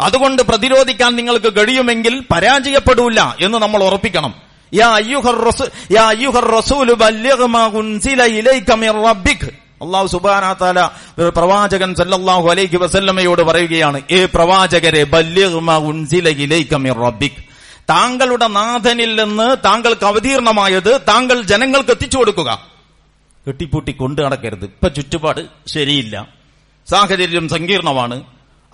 അതുകൊണ്ട് പ്രതിരോധിക്കാൻ നിങ്ങൾക്ക് കഴിയുമെങ്കിൽ പരാജയപ്പെടൂല എന്ന് നമ്മൾ ഉറപ്പിക്കണം. അള്ളാഹു സുബ്ഹാനഹു പ്രവാചകൻ സല്ലല്ലാഹു അലൈഹി വസല്ലമയോട് പറയുകയാണ് ഏ പ്രവാചകരെ ബല്ലിഗ് മാ ഉൻസില റബ്ബിക്. താങ്കളുടെ നാഥനിൽ നിന്ന് താങ്കൾക്ക് അവതീർണമായത് താങ്കൾ ജനങ്ങൾക്ക് എത്തിച്ചു കൊടുക്കുക. കെട്ടിപ്പൂട്ടി കൊണ്ടു നടക്കരുത്. ഇപ്പൊ ചുറ്റുപാട് ശരിയില്ല. സാഹചര്യം സങ്കീർണമാണ്.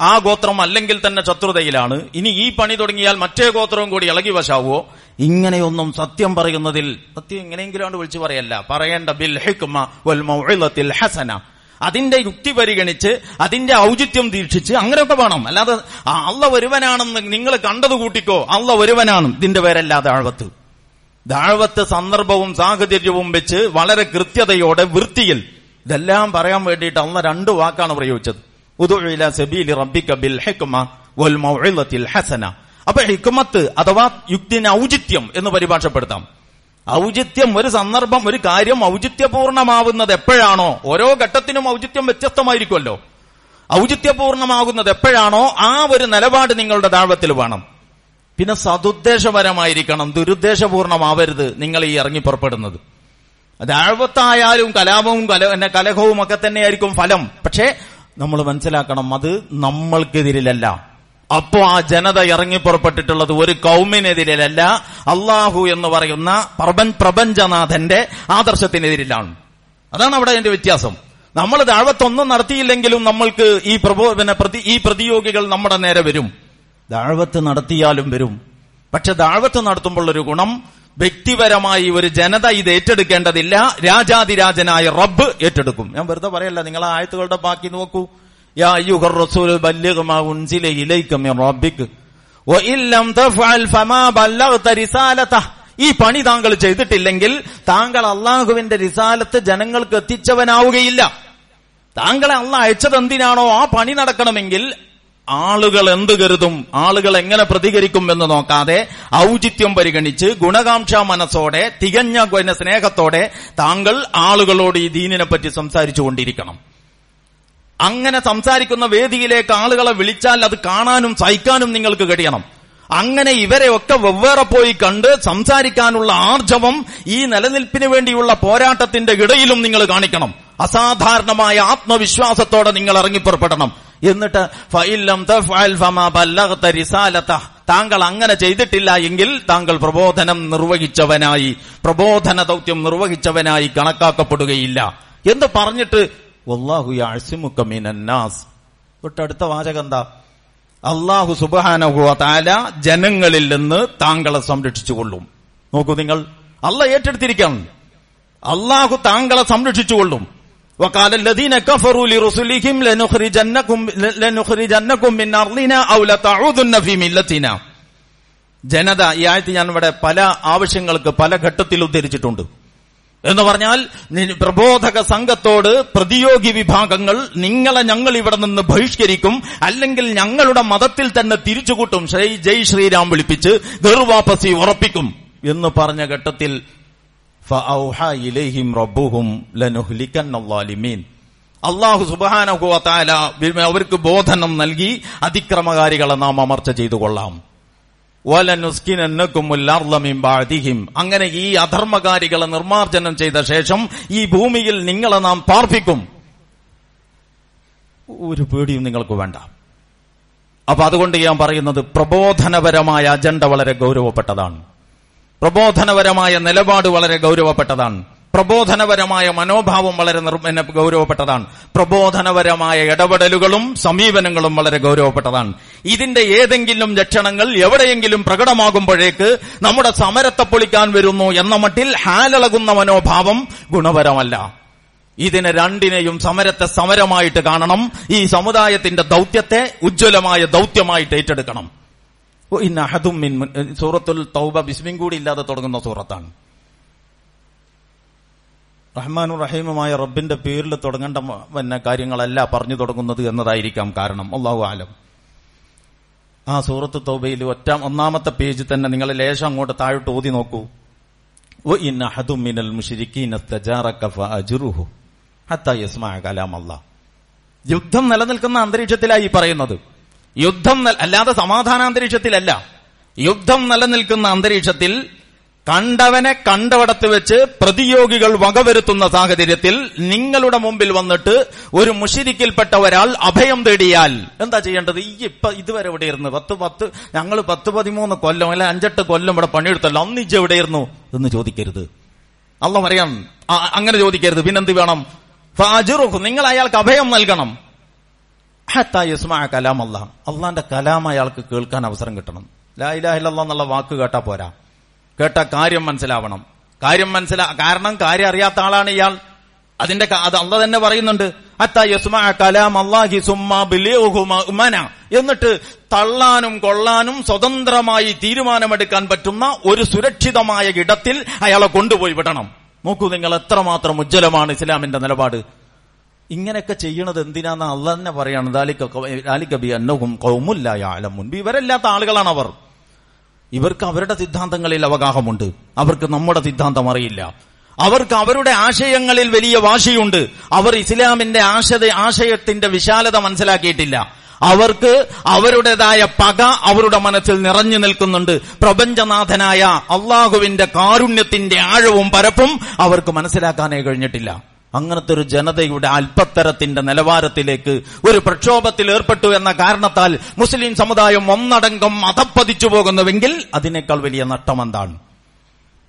ആ ഗോത്രം അല്ലെങ്കിൽ തന്നെ ശത്രുതയിലാണ്. ഇനി ഈ പണി തുടങ്ങിയാൽ മറ്റേ ഗോത്രവും കൂടി ഇളകി വശാവോ? ഇങ്ങനെയൊന്നും സത്യം പറയുന്നതിൽ സത്യം എങ്ങനെയെങ്കിലും വിളിച്ചു പറയല്ല. പറയേണ്ട ബിൽ ഹിക്മ വൽ ഹസന. അതിന്റെ യുക്തി പരിഗണിച്ച് അതിന്റെ ഔചിത്യം ദീക്ഷിച്ച് അങ്ങനെയൊക്കെ വേണം. അല്ലാതെ അല്ല ഒരുവനാണെന്ന് നിങ്ങൾ കണ്ടത് കൂട്ടിക്കോ. അള്ള ഒരുവനാണ്. ഇതിന്റെ പേരല്ലാതെ ആഴ്വത്ത്. ദാഴ്വത്ത് സന്ദർഭവും സാഹചര്യവും വെച്ച് വളരെ കൃത്യതയോടെ വൃത്തിയിൽ. ഇതെല്ലാം പറയാൻ വേണ്ടിയിട്ട് അന്ന് രണ്ട് വാക്കാണ് പ്രയോഗിച്ചത്. ഉദുഇല സബീലി റബ്ബിക ബിൽ ഹിക്മ വൽ മൗഇലത്തിൽ ഹസന. അപ്പൊ ഹിക്മത്ത് അഥവാ യുക്തിന് ഔചിത്യം എന്ന് പരിഭാഷപ്പെടുത്താം. ഔചിത്യം ഒരു സന്ദർഭം ഒരു കാര്യം ഔചിത്യപൂർണമാവുന്നത് എപ്പോഴാണോ? ഓരോ ഘട്ടത്തിനും ഔചിത്യം വ്യത്യസ്തമായിരിക്കുമല്ലോ. ഔചിത്യപൂർണമാകുന്നത് എപ്പോഴാണോ? ആ ഒരു നിലപാട് നിങ്ങളുടെ താഴ്വത്തിൽ വേണം. പിന്നെ സതുദ്ദേശപരമായിരിക്കണം. ദുരുദ്ദേശപൂർണമാവരുത് നിങ്ങൾ ഈ ഇറങ്ങി പുറപ്പെടുന്നത്. ദാഴ്വത്തായാലും കലാപവും കല കലഹവും ഒക്കെ തന്നെയായിരിക്കും ഫലം. പക്ഷേ നമ്മൾ മനസ്സിലാക്കണം അത് നമ്മൾക്കെതിരിലല്ല. അപ്പോ ആ ജനത ഇറങ്ങി പുറപ്പെട്ടിട്ടുള്ളത് ഒരു കൗമിനെതിരിലല്ല. അള്ളാഹു എന്ന് പറയുന്ന പ്രപഞ്ച പ്രപഞ്ചനാഥന്റെ ആദർശത്തിനെതിരിലാണ്. അതാണ് അവിടെ അതിന്റെ വ്യത്യാസം. നമ്മൾ ദാഴ്വത്തൊന്നും നടത്തിയില്ലെങ്കിലും നമ്മൾക്ക് ഈ പ്രബോ പ്രതി ഈ പ്രതിയോഗികൾ നമ്മുടെ നേരെ വരും. ദാഴ്വത്ത് നടത്തിയാലും വരും. പക്ഷെ ദാഴ്വത്ത് നടത്തുമ്പോൾ ഒരു ഗുണം വ്യക്തിപരമായി ഒരു ജനത ഇത് ഏറ്റെടുക്കേണ്ടതില്ല. രാജാതിരാജനായ റബ്ബ് ഏറ്റെടുക്കും. ഞാൻ വെറുതെ പറയല്ല നിങ്ങൾ ആയത്തുകളുടെ ബാക്കി നോക്കൂ. ഈ പണി താങ്കൾ ചെയ്തിട്ടില്ലെങ്കിൽ താങ്കൾ അള്ളാഹുവിന്റെ റിസാലത്ത് ജനങ്ങൾക്ക് എത്തിച്ചവനാവുകയില്ല. താങ്കളെ അള്ള അയച്ചത് എന്തിനാണോ ആ പണി നടക്കണമെങ്കിൽ ആളുകൾ എന്ത് കരുതും? ആളുകൾ എങ്ങനെ പ്രതികരിക്കും എന്ന് നോക്കാതെ ഔചിത്യം പരിഗണിച്ച് ഗുണകാംക്ഷ മനസ്സോടെ തികഞ്ഞ സ്നേഹത്തോടെ താങ്കൾ ആളുകളോട് ഈ ദീനിനെ പറ്റി സംസാരിച്ചു കൊണ്ടിരിക്കണം അങ്ങനെ സംസാരിക്കുന്ന വേദിയിലേക്ക് ആളുകളെ വിളിച്ചാൽ അത് കാണാനും സഹിക്കാനും നിങ്ങൾക്ക് കഴിയണം. അങ്ങനെ ഇവരെയൊക്കെ വെവ്വേറെ പോയി കണ്ട് സംസാരിക്കാനുള്ള ആർജവം ഈ നിലനിൽപ്പിന് വേണ്ടിയുള്ള പോരാട്ടത്തിന്റെ ഇടയിലും നിങ്ങൾ കാണിക്കണം. അസാധാരണമായ ആത്മവിശ്വാസത്തോടെ നിങ്ങൾ ഇറങ്ങിപ്പുറപ്പെടണം. എന്നിട്ട് താങ്കൾ അങ്ങനെ ചെയ്തിട്ടില്ല എങ്കിൽ താങ്കൾ പ്രബോധനം നിർവഹിച്ചവനായി പ്രബോധന ദൗത്യം നിർവഹിച്ചവനായി കണക്കാക്കപ്പെടുകയില്ല. എന്ന് പറഞ്ഞിട്ട് വല്ലാഹു യഅസിമുക മിനന്നാസ് തൊട്ടടുത്ത വാചകം എന്താ അള്ളാഹു സുബാനഹുവ താല ജനങ്ങളിൽ നിന്ന് താങ്കളെ സംരക്ഷിച്ചുകൊള്ളും നോക്കൂ നിങ്ങൾ അല്ല ഏറ്റെടുത്തിരിക്കണം അള്ളാഹു താങ്കളെ സംരക്ഷിച്ചുകൊള്ളും وقال الذين كفروا لرسلهم لنخرجنكم لنخرجنكم من أرضنا أو لتعودن في ملتنا ജനത ഈ ആയത്ത് ഞാൻ ഇവിടെ പല ആവശ്യങ്ങൾക്ക് പല ഘട്ടത്തിൽ ഉദ്ധരിച്ചിട്ടുണ്ട് എന്ന് പറഞ്ഞാൽ പ്രബോധക സംഘത്തോട് പ്രതിയോഗി വിഭാഗങ്ങൾ നിങ്ങളെ ഞങ്ങൾ ഇവിടെ നിന്ന് ബഹിഷ്കരിക്കും അല്ലെങ്കിൽ ഞങ്ങളുടെ മതത്തിൽ തന്നെ തിരിച്ചുകൂട്ടും. ശ്രീ ജയ് ശ്രീരാം വിളിപ്പിച്ച് ഗർവാപസി ഉറപ്പിക്കും എന്ന് പറഞ്ഞ ഘട്ടത്തിൽ അള്ളാഹു സുബാനഹുല അവർക്ക് ബോധനം നൽകി അതിക്രമകാരികളെ നാം അമർച്ച ചെയ്തു കൊള്ളാം. അങ്ങനെ ഈ അധർമ്മകാരികളെ നിർമാർജനം ചെയ്ത ശേഷം ഈ ഭൂമിയിൽ നിങ്ങളെ നാം പാർപ്പിക്കും. ഒരു പേടിയും നിങ്ങൾക്ക് വേണ്ട. അപ്പൊ അതുകൊണ്ട് ഞാൻ പറയുന്നത് പ്രബോധനപരമായ അജണ്ട വളരെ ഗൗരവപ്പെട്ടതാണ്. പ്രബോധനപരമായ നിലപാട് വളരെ ഗൗരവപ്പെട്ടതാണ്. പ്രബോധനപരമായ മനോഭാവം വളരെ നിർമ്മന ഗൗരവപ്പെട്ടതാണ്. പ്രബോധനപരമായ ഇടപെടലുകളും സമീപനങ്ങളും വളരെ ഗൗരവപ്പെട്ടതാണ്. ഇതിന്റെ ഏതെങ്കിലും ലക്ഷണങ്ങൾ എവിടെയെങ്കിലും പ്രകടമാകുമ്പോഴേക്ക് നമ്മുടെ സമരത്തെ പൊളിക്കാൻ വരുന്നു എന്ന മട്ടിൽ ഹാലളകുന്ന മനോഭാവം ഗുണപരമല്ല. ഇതിനെ രണ്ടിനെയും സമരത്തെ സമരമായിട്ട് കാണണം. ഈ സമുദായത്തിന്റെ ദൗത്യത്തെ ഉജ്ജ്വലമായ ദൗത്യമായിട്ട് ഏറ്റെടുക്കണം. സൂറത്തുൽ തൗബ ബിസ്മിൻ കൂടി ഇല്ലാതെ തുടങ്ങുന്ന സൂറത്താണ്. റഹ്മാനും റഹീമുമായ റബ്ബിന്റെ പേരിൽ തുടങ്ങേണ്ട പിന്നെ കാര്യങ്ങളല്ല പറഞ്ഞു തുടങ്ങുന്നത് എന്നതായിരിക്കാം കാരണം. അള്ളാഹു ആലം ആ സൂറത്ത് തൗബയിൽ ഒറ്റ ഒന്നാമത്തെ പേജ് തന്നെ നിങ്ങൾ ലേശം അങ്ങോട്ട് താഴോട്ട് ഓതി നോക്കൂ. യുദ്ധം നിലനിൽക്കുന്ന അന്തരീക്ഷത്തിലായി പറയുന്നത്. യുദ്ധം അല്ലാതെ സമാധാന അന്തരീക്ഷത്തിലല്ല. യുദ്ധം നിലനിൽക്കുന്ന അന്തരീക്ഷത്തിൽ കണ്ടവനെ കണ്ടവടത്ത് വെച്ച് പ്രതിയോഗികൾ വകവരുത്തുന്ന സാഹചര്യത്തിൽ നിങ്ങളുടെ മുമ്പിൽ വന്നിട്ട് ഒരു മുഷിരിക്കിൽപ്പെട്ട ഒരാൾ അഭയം തേടിയാൽ എന്താ ചെയ്യേണ്ടത്? ഈ ഇപ്പൊ ഇതുവരെ എവിടെയിരുന്നു പത്ത് പത്ത് ഞങ്ങൾ പത്ത് പതിമൂന്ന് കൊല്ലം അല്ലെ അഞ്ചെട്ട് കൊല്ലം ഇവിടെ പണിയെടുത്തല്ലോ. അന്ന് ഇജ്ജ് എവിടെയിരുന്നു എന്ന് ചോദിക്കരുത്. അല്ല പറയാം. അങ്ങനെ ചോദിക്കരുത്. പിന്നെന്ത് വേണം? നിങ്ങൾ അയാൾക്ക് അഭയം നൽകണം. കലാം അള്ളാഹ് അള്ളാന്റെ കലാം അയാൾക്ക് കേൾക്കാൻ അവസരം കിട്ടണം. ലാ ഇലാഹ ഇല്ലല്ലാഹ് എന്നുള്ള വാക്ക് കേട്ടാ പോരാ. കേട്ട കാര്യം മനസ്സിലാവണം. കാര്യം മനസ്സിലാ കാരണം കാര്യം അറിയാത്ത ആളാണ് ഇയാൾ. അതിന്റെ അത് അള്ള തന്നെ പറയുന്നുണ്ട്. എന്നിട്ട് തള്ളാനും കൊള്ളാനും സ്വതന്ത്രമായി തീരുമാനമെടുക്കാൻ പറ്റുന്ന ഒരു സുരക്ഷിതമായ ഇടത്തിൽ അയാളെ കൊണ്ടുപോയി വിടണം. നോക്കൂ നിങ്ങൾ എത്രമാത്രം ഉജ്ജ്വലമാണ് ഇസ്ലാമിന്റെ നിലപാട്. ഇങ്ങനെയൊക്കെ ചെയ്യണത് എന്തിനാന്ന് അല്ല തന്നെ പറയാണ് ഇവരല്ലാത്ത ആളുകളാണ് അവർ ഇവർക്ക് അവരുടെ സിദ്ധാന്തങ്ങളിൽ അവഗാഹമുണ്ട്. അവർക്ക് നമ്മുടെ സിദ്ധാന്തം അറിയില്ല. അവർക്ക് അവരുടെ ആശയങ്ങളിൽ വലിയ വാശിയുണ്ട്. അവർ ഇസ്ലാമിന്റെ ആശയ ആശയത്തിന്റെ വിശാലത മനസ്സിലാക്കിയിട്ടില്ല. അവർക്ക് അവരുടേതായ പക അവരുടെ മനസ്സിൽ നിറഞ്ഞു നിൽക്കുന്നുണ്ട്. പ്രപഞ്ചനാഥനായ അള്ളാഹുവിന്റെ കാരുണ്യത്തിന്റെ ആഴവും പരപ്പും അവർക്ക് മനസ്സിലാക്കാനേ കഴിഞ്ഞിട്ടില്ല. അങ്ങനത്തെ ഒരു ജനതയുടെ അല്പത്തരത്തിന്റെ നിലവാരത്തിലേക്ക് ഒരു പ്രക്ഷോഭത്തിൽ ഏർപ്പെട്ടു എന്ന കാരണത്താൽ മുസ്ലിം സമുദായം ഒന്നടങ്കം അതപ്പതിച്ചു പോകുന്നുവെങ്കിൽ അതിനേക്കാൾ വലിയ നഷ്ടമെന്താണ്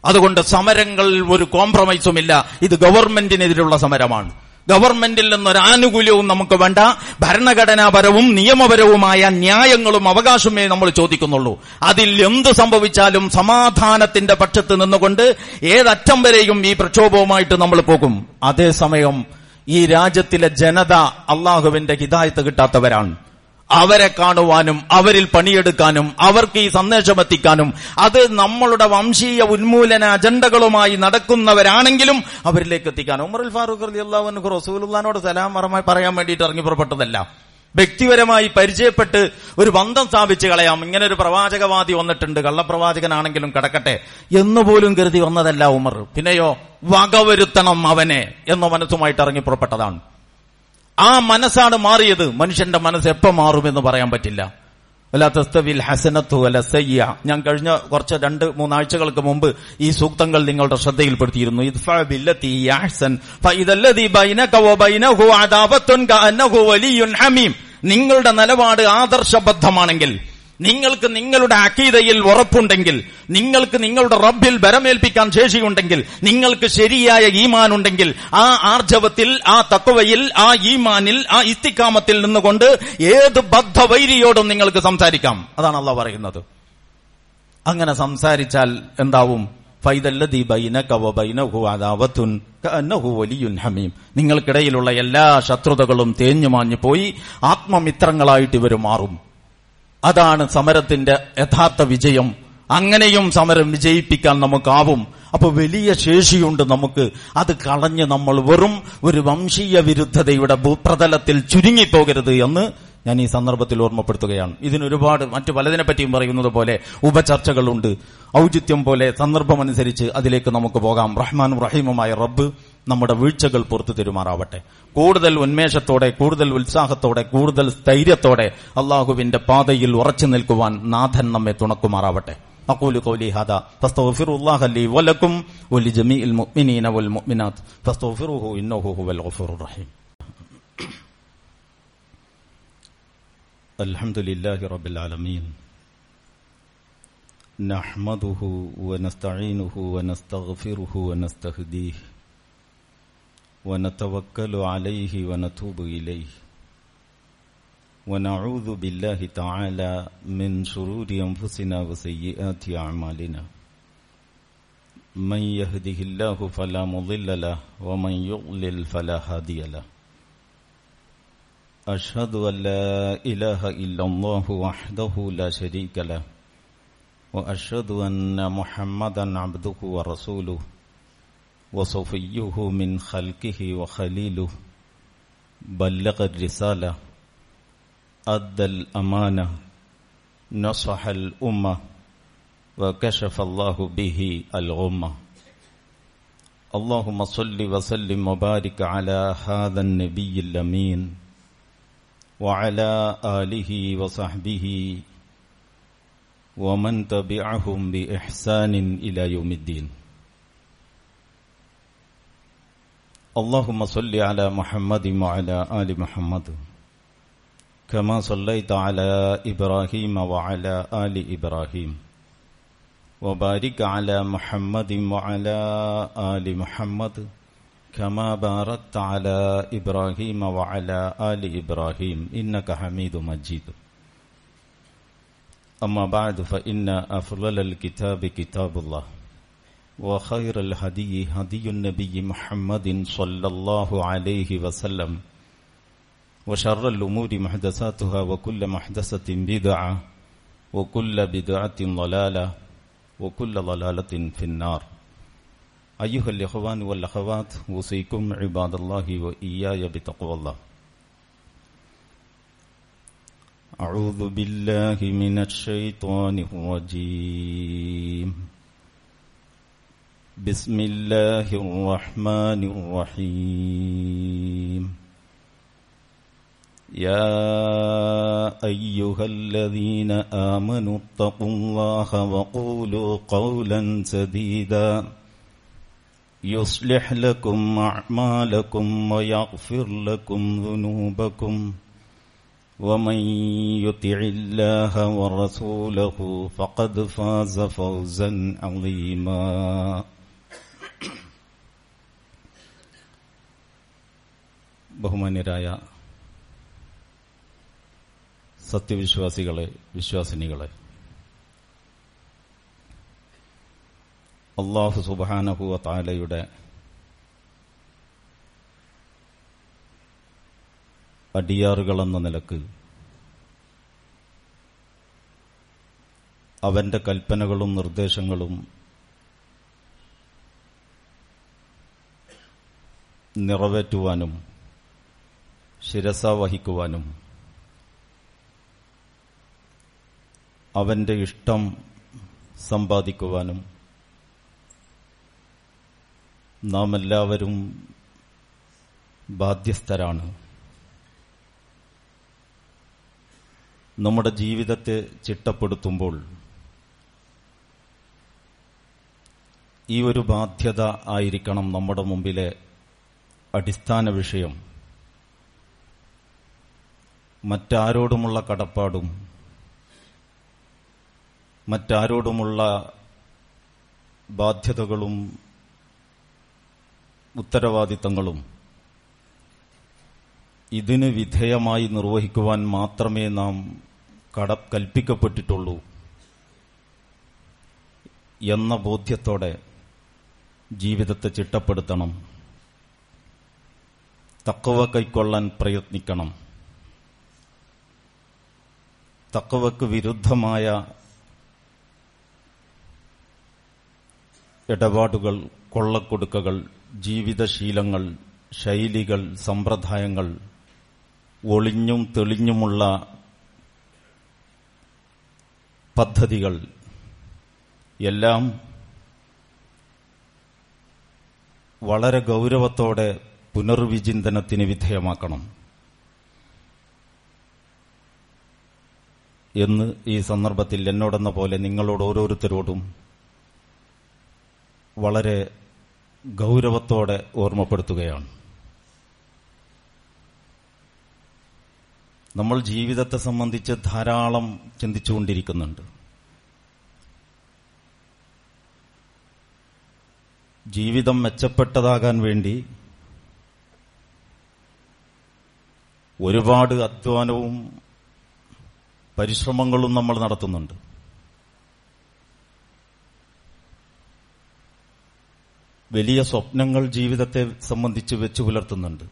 അതുകൊണ്ട് സമരങ്ങൾ ഒരു കോംപ്രമൈസുമില്ല ഇത് ഗവൺമെന്റിനെതിരുള്ള സമരമാണ്. ഗവൺമെന്റിൽ നിന്നൊരു ആനുകൂല്യവും നമുക്ക് വേണ്ട. ഭരണഘടനാപരവും നിയമപരവുമായ ന്യായങ്ങളും അവകാശമേ നമ്മൾ ചോദിക്കുന്നുള്ളൂ. അതിൽ എന്ത് സംഭവിച്ചാലും സമാധാനത്തിന്റെ പക്ഷത്ത് നിന്നുകൊണ്ട് ഏതറ്റം വരെയും ഈ പ്രക്ഷോഭവുമായിട്ട് നമ്മൾ പോകും. അതേസമയം ഈ രാജ്യത്തിലെ ജനത അള്ളാഹുവിന്റെ ഹിതായത്ത് കിട്ടാത്തവരാണ്. അവരെ കാണുവാനും അവരിൽ പണിയെടുക്കാനും അവർക്ക് ഈ സന്ദേശം എത്തിക്കാനും അത് നമ്മളുടെ വംശീയ ഉന്മൂലന അജണ്ടകളുമായി നടക്കുന്നവരാണെങ്കിലും അവരിലേക്ക് എത്തിക്കാനും ഉമറുൽ ഫാറൂഖ് അലി അള്ളാഹു റസൂലുള്ളാനോട് സലാം മറമായി പറയാൻ വേണ്ടിയിട്ട് ഇറങ്ങി പുറപ്പെട്ടതല്ല. വ്യക്തിപരമായി പരിചയപ്പെട്ട് ഒരു ബന്ധം സ്ഥാപിച്ച് കളയാം. ഇങ്ങനെ ഒരു പ്രവാചകവാദി വന്നിട്ടുണ്ട്. കള്ളപ്രവാചകനാണെങ്കിലും കിടക്കട്ടെ എന്നുപോലും കരുതി വന്നതല്ല ഉമർ. പിന്നെയോ വകവരുത്തണം അവനെ എന്ന മനസ്സുമായിട്ട് ഇറങ്ങി പുറപ്പെട്ടതാണ്. ആ മനസ്സാണ് മാറിയത്. മനുഷ്യന്റെ മനസ്സ് എപ്പോ മാറുമെന്ന് പറയാൻ പറ്റില്ല. വലാ തസ്തവിൽ ഹസനത്തു വല സയ്യ. ഞാൻ കഴിഞ്ഞ കുറച്ച് രണ്ട് മൂന്നാഴ്ചകൾക്ക് മുമ്പ് ഈ സൂക്തങ്ങൾ നിങ്ങളുടെ ശ്രദ്ധയിൽപ്പെടുത്തിയിരുന്നു. നിങ്ങളുടെ നിലപാട് ആദർശബദ്ധമാണെങ്കിൽ നിങ്ങൾക്ക് നിങ്ങളുടെ അക്കീതയിൽ ഉറപ്പുണ്ടെങ്കിൽ നിങ്ങൾക്ക് നിങ്ങളുടെ റബ്ബിൽ ബരമേൽപ്പിക്കാൻ ശേഷിയുണ്ടെങ്കിൽ നിങ്ങൾക്ക് ശരിയായ ഈമാൻ ഉണ്ടെങ്കിൽ ആ ആർജവത്തിൽ ആ തക്കവയിൽ ആ ഈമാനിൽ ആ ഇസ്തിക്കാമത്തിൽ നിന്നുകൊണ്ട് ഏത് ബദ്ധവൈരിയോടും നിങ്ങൾക്ക് സംസാരിക്കാം. അതാണ് അള്ള പറയുന്നത്. അങ്ങനെ സംസാരിച്ചാൽ എന്താവും? നിങ്ങൾക്കിടയിലുള്ള എല്ലാ ശത്രുതകളും തേഞ്ഞുമാഞ്ഞു പോയി ആത്മമിത്രങ്ങളായിട്ട് ഇവർ മാറും. അതാണ് സമരത്തിന്റെ യഥാർത്ഥ വിജയം. അങ്ങനെയും സമരം വിജയിപ്പിക്കാൻ നമുക്കാവും. അപ്പൊ വലിയ ശേഷിയുണ്ട് നമുക്ക്. അത് കളഞ്ഞ് നമ്മൾ വെറും ഒരു വംശീയ വിരുദ്ധതയുടെ ഭൂപ്രതലത്തിൽ ചുരുങ്ങിപ്പോകരുത് എന്ന് ഞാൻ ഈ സന്ദർഭത്തിൽ ഓർമ്മപ്പെടുത്തുകയാണ് ഇതിനൊരുപാട് മറ്റു പലതിനെ പറ്റിയും പറയുന്നത് പോലെ ഉപചർച്ചകളുണ്ട് ഔചിത്യം പോലെ സന്ദർഭമനുസരിച്ച് അതിലേക്ക് നമുക്ക് പോകാം റഹ്മാനും റഹീമുമായ റബ്ബ് നമ്മുടെ വീഴ്ചകൾ പുറത്തു തരുമാറാവട്ടെ കൂടുതൽ ഉന്മേഷത്തോടെ കൂടുതൽ ഉത്സാഹത്തോടെ കൂടുതൽ സ്ഥൈര്യത്തോടെ അള്ളാഹുവിന്റെ പാതയിൽ ഉറച്ചു നിൽക്കുവാൻ നാഥൻ നമ്മെ തുണക്കുമാറാവട്ടെ أقول قولي هذا فاستغفروا الله لي ولكم ولجميع المؤمنين والمؤمنات فاستغفروه إنه هو الغفور الرحيم الحمد لله رب العالمين. نحمده ونستعينه ونستغفره ونستهديه ونتوكل عليه ونتوب إليه. ونعوذ بالله تعالى من شرور أنفسنا وسيئات أعمالنا. من يهده الله فلا مضل له ومن يضلل فلا هادي له. أشهد أن لا إله إلا الله وحده لا شريك له وأشهد أن محمدا عبده ورسوله وصفيه من خلقه وخليله بلغ الرسالة أدى الأمانة نصح الأمة وكشف الله به الغمة. اللهم صل وسلم وبارك على هذا النبي الأمين وعلى آله وصحبه ومن تبعهم بإحسان إلى يوم الدين. اللهم صل على محمد وعلى آل محمد كما صليت على إبراهيم وعلى آل إبراهيم وبارك على محمد وعلى آل محمد كما باركت على إبراهيم وعلى آل إبراهيم إنك حميد مجيد. أما بعد فإن أفضل الكتاب كتاب الله وخير الهدي هدي النبي محمد صلى الله عليه وسلم وشر الأمور محدثاتها وكل محدثة بدعة وكل بدعة ضلالة وكل ضلالة في النار. أيها الإخوان والأخوات أوصيكم عباد الله وإياي بتقوى الله. أعوذ بالله من الشيطان الرجيم. بسم الله الرحمن الرحيم. يا أيها الذين آمنوا اتقوا الله وقولوا قولا سديدا. يصلح لكم أعمالكم ويغفر لكم ذنوبكم ومن يطع الله ورسوله فقد فاز فوزا عظيما ബഹുമാന്യരായ സത്യവിശ്വാസികളെ വിശ്വാസിനികളെ അള്ളാഹു സുബാനഹുവ താലയുടെ അടിയാറുകളെന്ന നിലയ്ക്ക് അവന്റെ കൽപ്പനകളും നിർദ്ദേശങ്ങളും നിറവേറ്റുവാനും ശിരസ വഹിക്കുവാനും അവന്റെ ഇഷ്ടം സമ്പാദിക്കുവാനും നാം എല്ലാവരും ബാധ്യസ്ഥരാണ്. നമ്മുടെ ജീവിതത്തെ ചിട്ടപ്പെടുത്തുമ്പോൾ ഈ ഒരു ബാധ്യത ആയിരിക്കണം നമ്മുടെ മുമ്പിലെ അടിസ്ഥാന വിഷയം. മറ്റാരോടുമുള്ള കടപ്പാടും മറ്റാരോടുമുള്ള ബാധ്യതകളും ഉത്തരവാദിത്തങ്ങളും ഇതിന് വിധേയമായി നിർവഹിക്കുവാൻ മാത്രമേ നാം കട കൽപ്പിക്കപ്പെട്ടിട്ടുള്ളൂ എന്ന ബോധ്യത്തോടെ ജീവിതത്തെ ചിട്ടപ്പെടുത്തണം. തക്കവ കൈക്കൊള്ളാൻ പ്രയത്നിക്കണം. തക്കവക്ക് വിരുദ്ധമായ ഇടപാടുകൾ കൊള്ളക്കൊടുക്കകൾ ജീവിതശീലങ്ങൾ ശൈലികൾ സമ്പ്രദായങ്ങൾ ഒളിഞ്ഞും തെളിഞ്ഞുമുള്ള പദ്ധതികൾ എല്ലാം വളരെ ഗൗരവത്തോടെ പുനർവിചിന്തനത്തിന് വിധേയമാക്കണം എന്ന് ഈ സന്ദർഭത്തിൽ എന്നോടെന്ന പോലെ നിങ്ങളോട് ഓരോരുത്തരോടും വളരെ ഗൗരവത്തോടെ ഓർമ്മപ്പെടുത്തുകയാണ്. നമ്മൾ ജീവിതത്തെ സംബന്ധിച്ച് ധാരാളം ചിന്തിച്ചുകൊണ്ടിരിക്കുന്നുണ്ട്. ജീവിതം മെച്ചപ്പെട്ടതാകാൻ വേണ്ടി ഒരുപാട് അധ്വാനവും പരിശ്രമങ്ങളും നമ്മൾ നടത്തുന്നുണ്ട്. വലിയ സ്വപ്നങ്ങൾ ജീവിതത്തെ സംബന്ധിച്ച് വെച്ചു പുലർത്തുന്നുണ്ട്.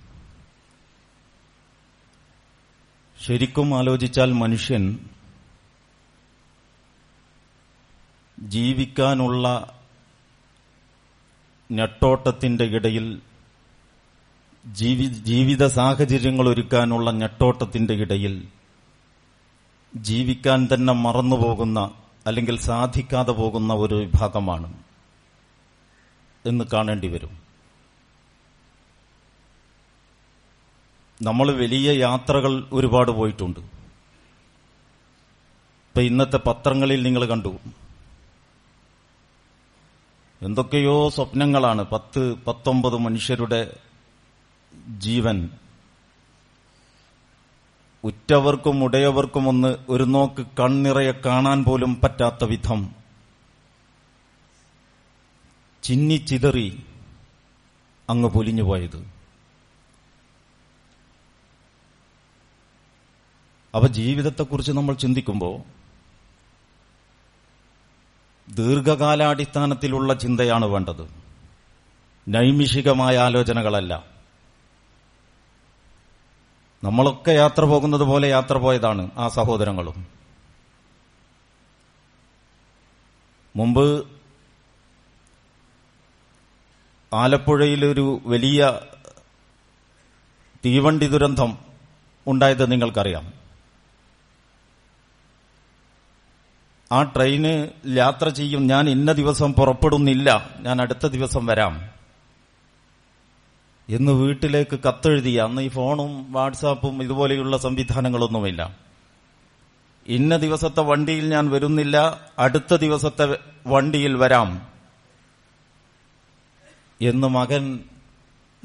ശരിക്കും ആലോചിച്ചാൽ മനുഷ്യൻ ജീവിക്കാനുള്ള നെട്ടോട്ടത്തിന്റെ ഇടയിൽ ജീവിത സാഹചര്യങ്ങൾ ഒരുക്കാനുള്ള ഞെട്ടോട്ടത്തിന്റെ ഇടയിൽ ജീവിക്കാൻ തന്നെ മറന്നുപോകുന്ന അല്ലെങ്കിൽ സാധിക്കാതെ പോകുന്ന ഒരു വിഭാഗമാണ്. എന്ന് കാണേണ്ടി വരും. നമ്മൾ വലിയ യാത്രകൾ ഒരുപാട് പോയിട്ടുണ്ട്. ഇപ്പൊ ഇന്നത്തെ പത്രങ്ങളിൽ നിങ്ങൾ കണ്ടു. എന്തൊക്കെയോ സ്വപ്നങ്ങളാണ് പത്ത് പത്തൊമ്പത് മനുഷ്യരുടെ ജീവൻ. ഉറ്റവർക്കും ഉടയവർക്കും ഒന്ന് ഒരു നോക്ക് കണ്ണിറയെ കാണാൻ പോലും പറ്റാത്ത വിധം. ചിന്നിച്ചിതറി അങ്ങ് പൊലിഞ്ഞുപോയത് അപ്പൊ ജീവിതത്തെക്കുറിച്ച് നമ്മൾ ചിന്തിക്കുമ്പോൾ ദീർഘകാലാടിസ്ഥാനത്തിലുള്ള ചിന്തയാണ് വേണ്ടത്. നൈമിഷികമായ ആലോചനകളല്ല. നമ്മളൊക്കെ യാത്ര പോകുന്നത് പോലെ യാത്ര പോയതാണ് ആ സഹോദരങ്ങളും. മുമ്പ് ആലപ്പുഴയിലൊരു വലിയ തീവണ്ടി ദുരന്തം ഉണ്ടായത് നിങ്ങൾക്കറിയാം. ആ ട്രെയിന് യാത്ര ചെയ്യും. ഞാൻ ഇന്ന ദിവസം പുറപ്പെടുന്നില്ല. ഞാൻ അടുത്ത ദിവസം വരാം. എന്ന് വീട്ടിലേക്ക് കത്തെഴുതി. അന്ന് ഈ ഫോണും വാട്സാപ്പും ഇതുപോലെയുള്ള സംവിധാനങ്ങളൊന്നുമില്ല. ഇന്ന ദിവസത്തെ വണ്ടിയിൽ ഞാൻ വരുന്നില്ല. അടുത്ത ദിവസത്തെ വണ്ടിയിൽ വരാം. എന്ന് മകൻ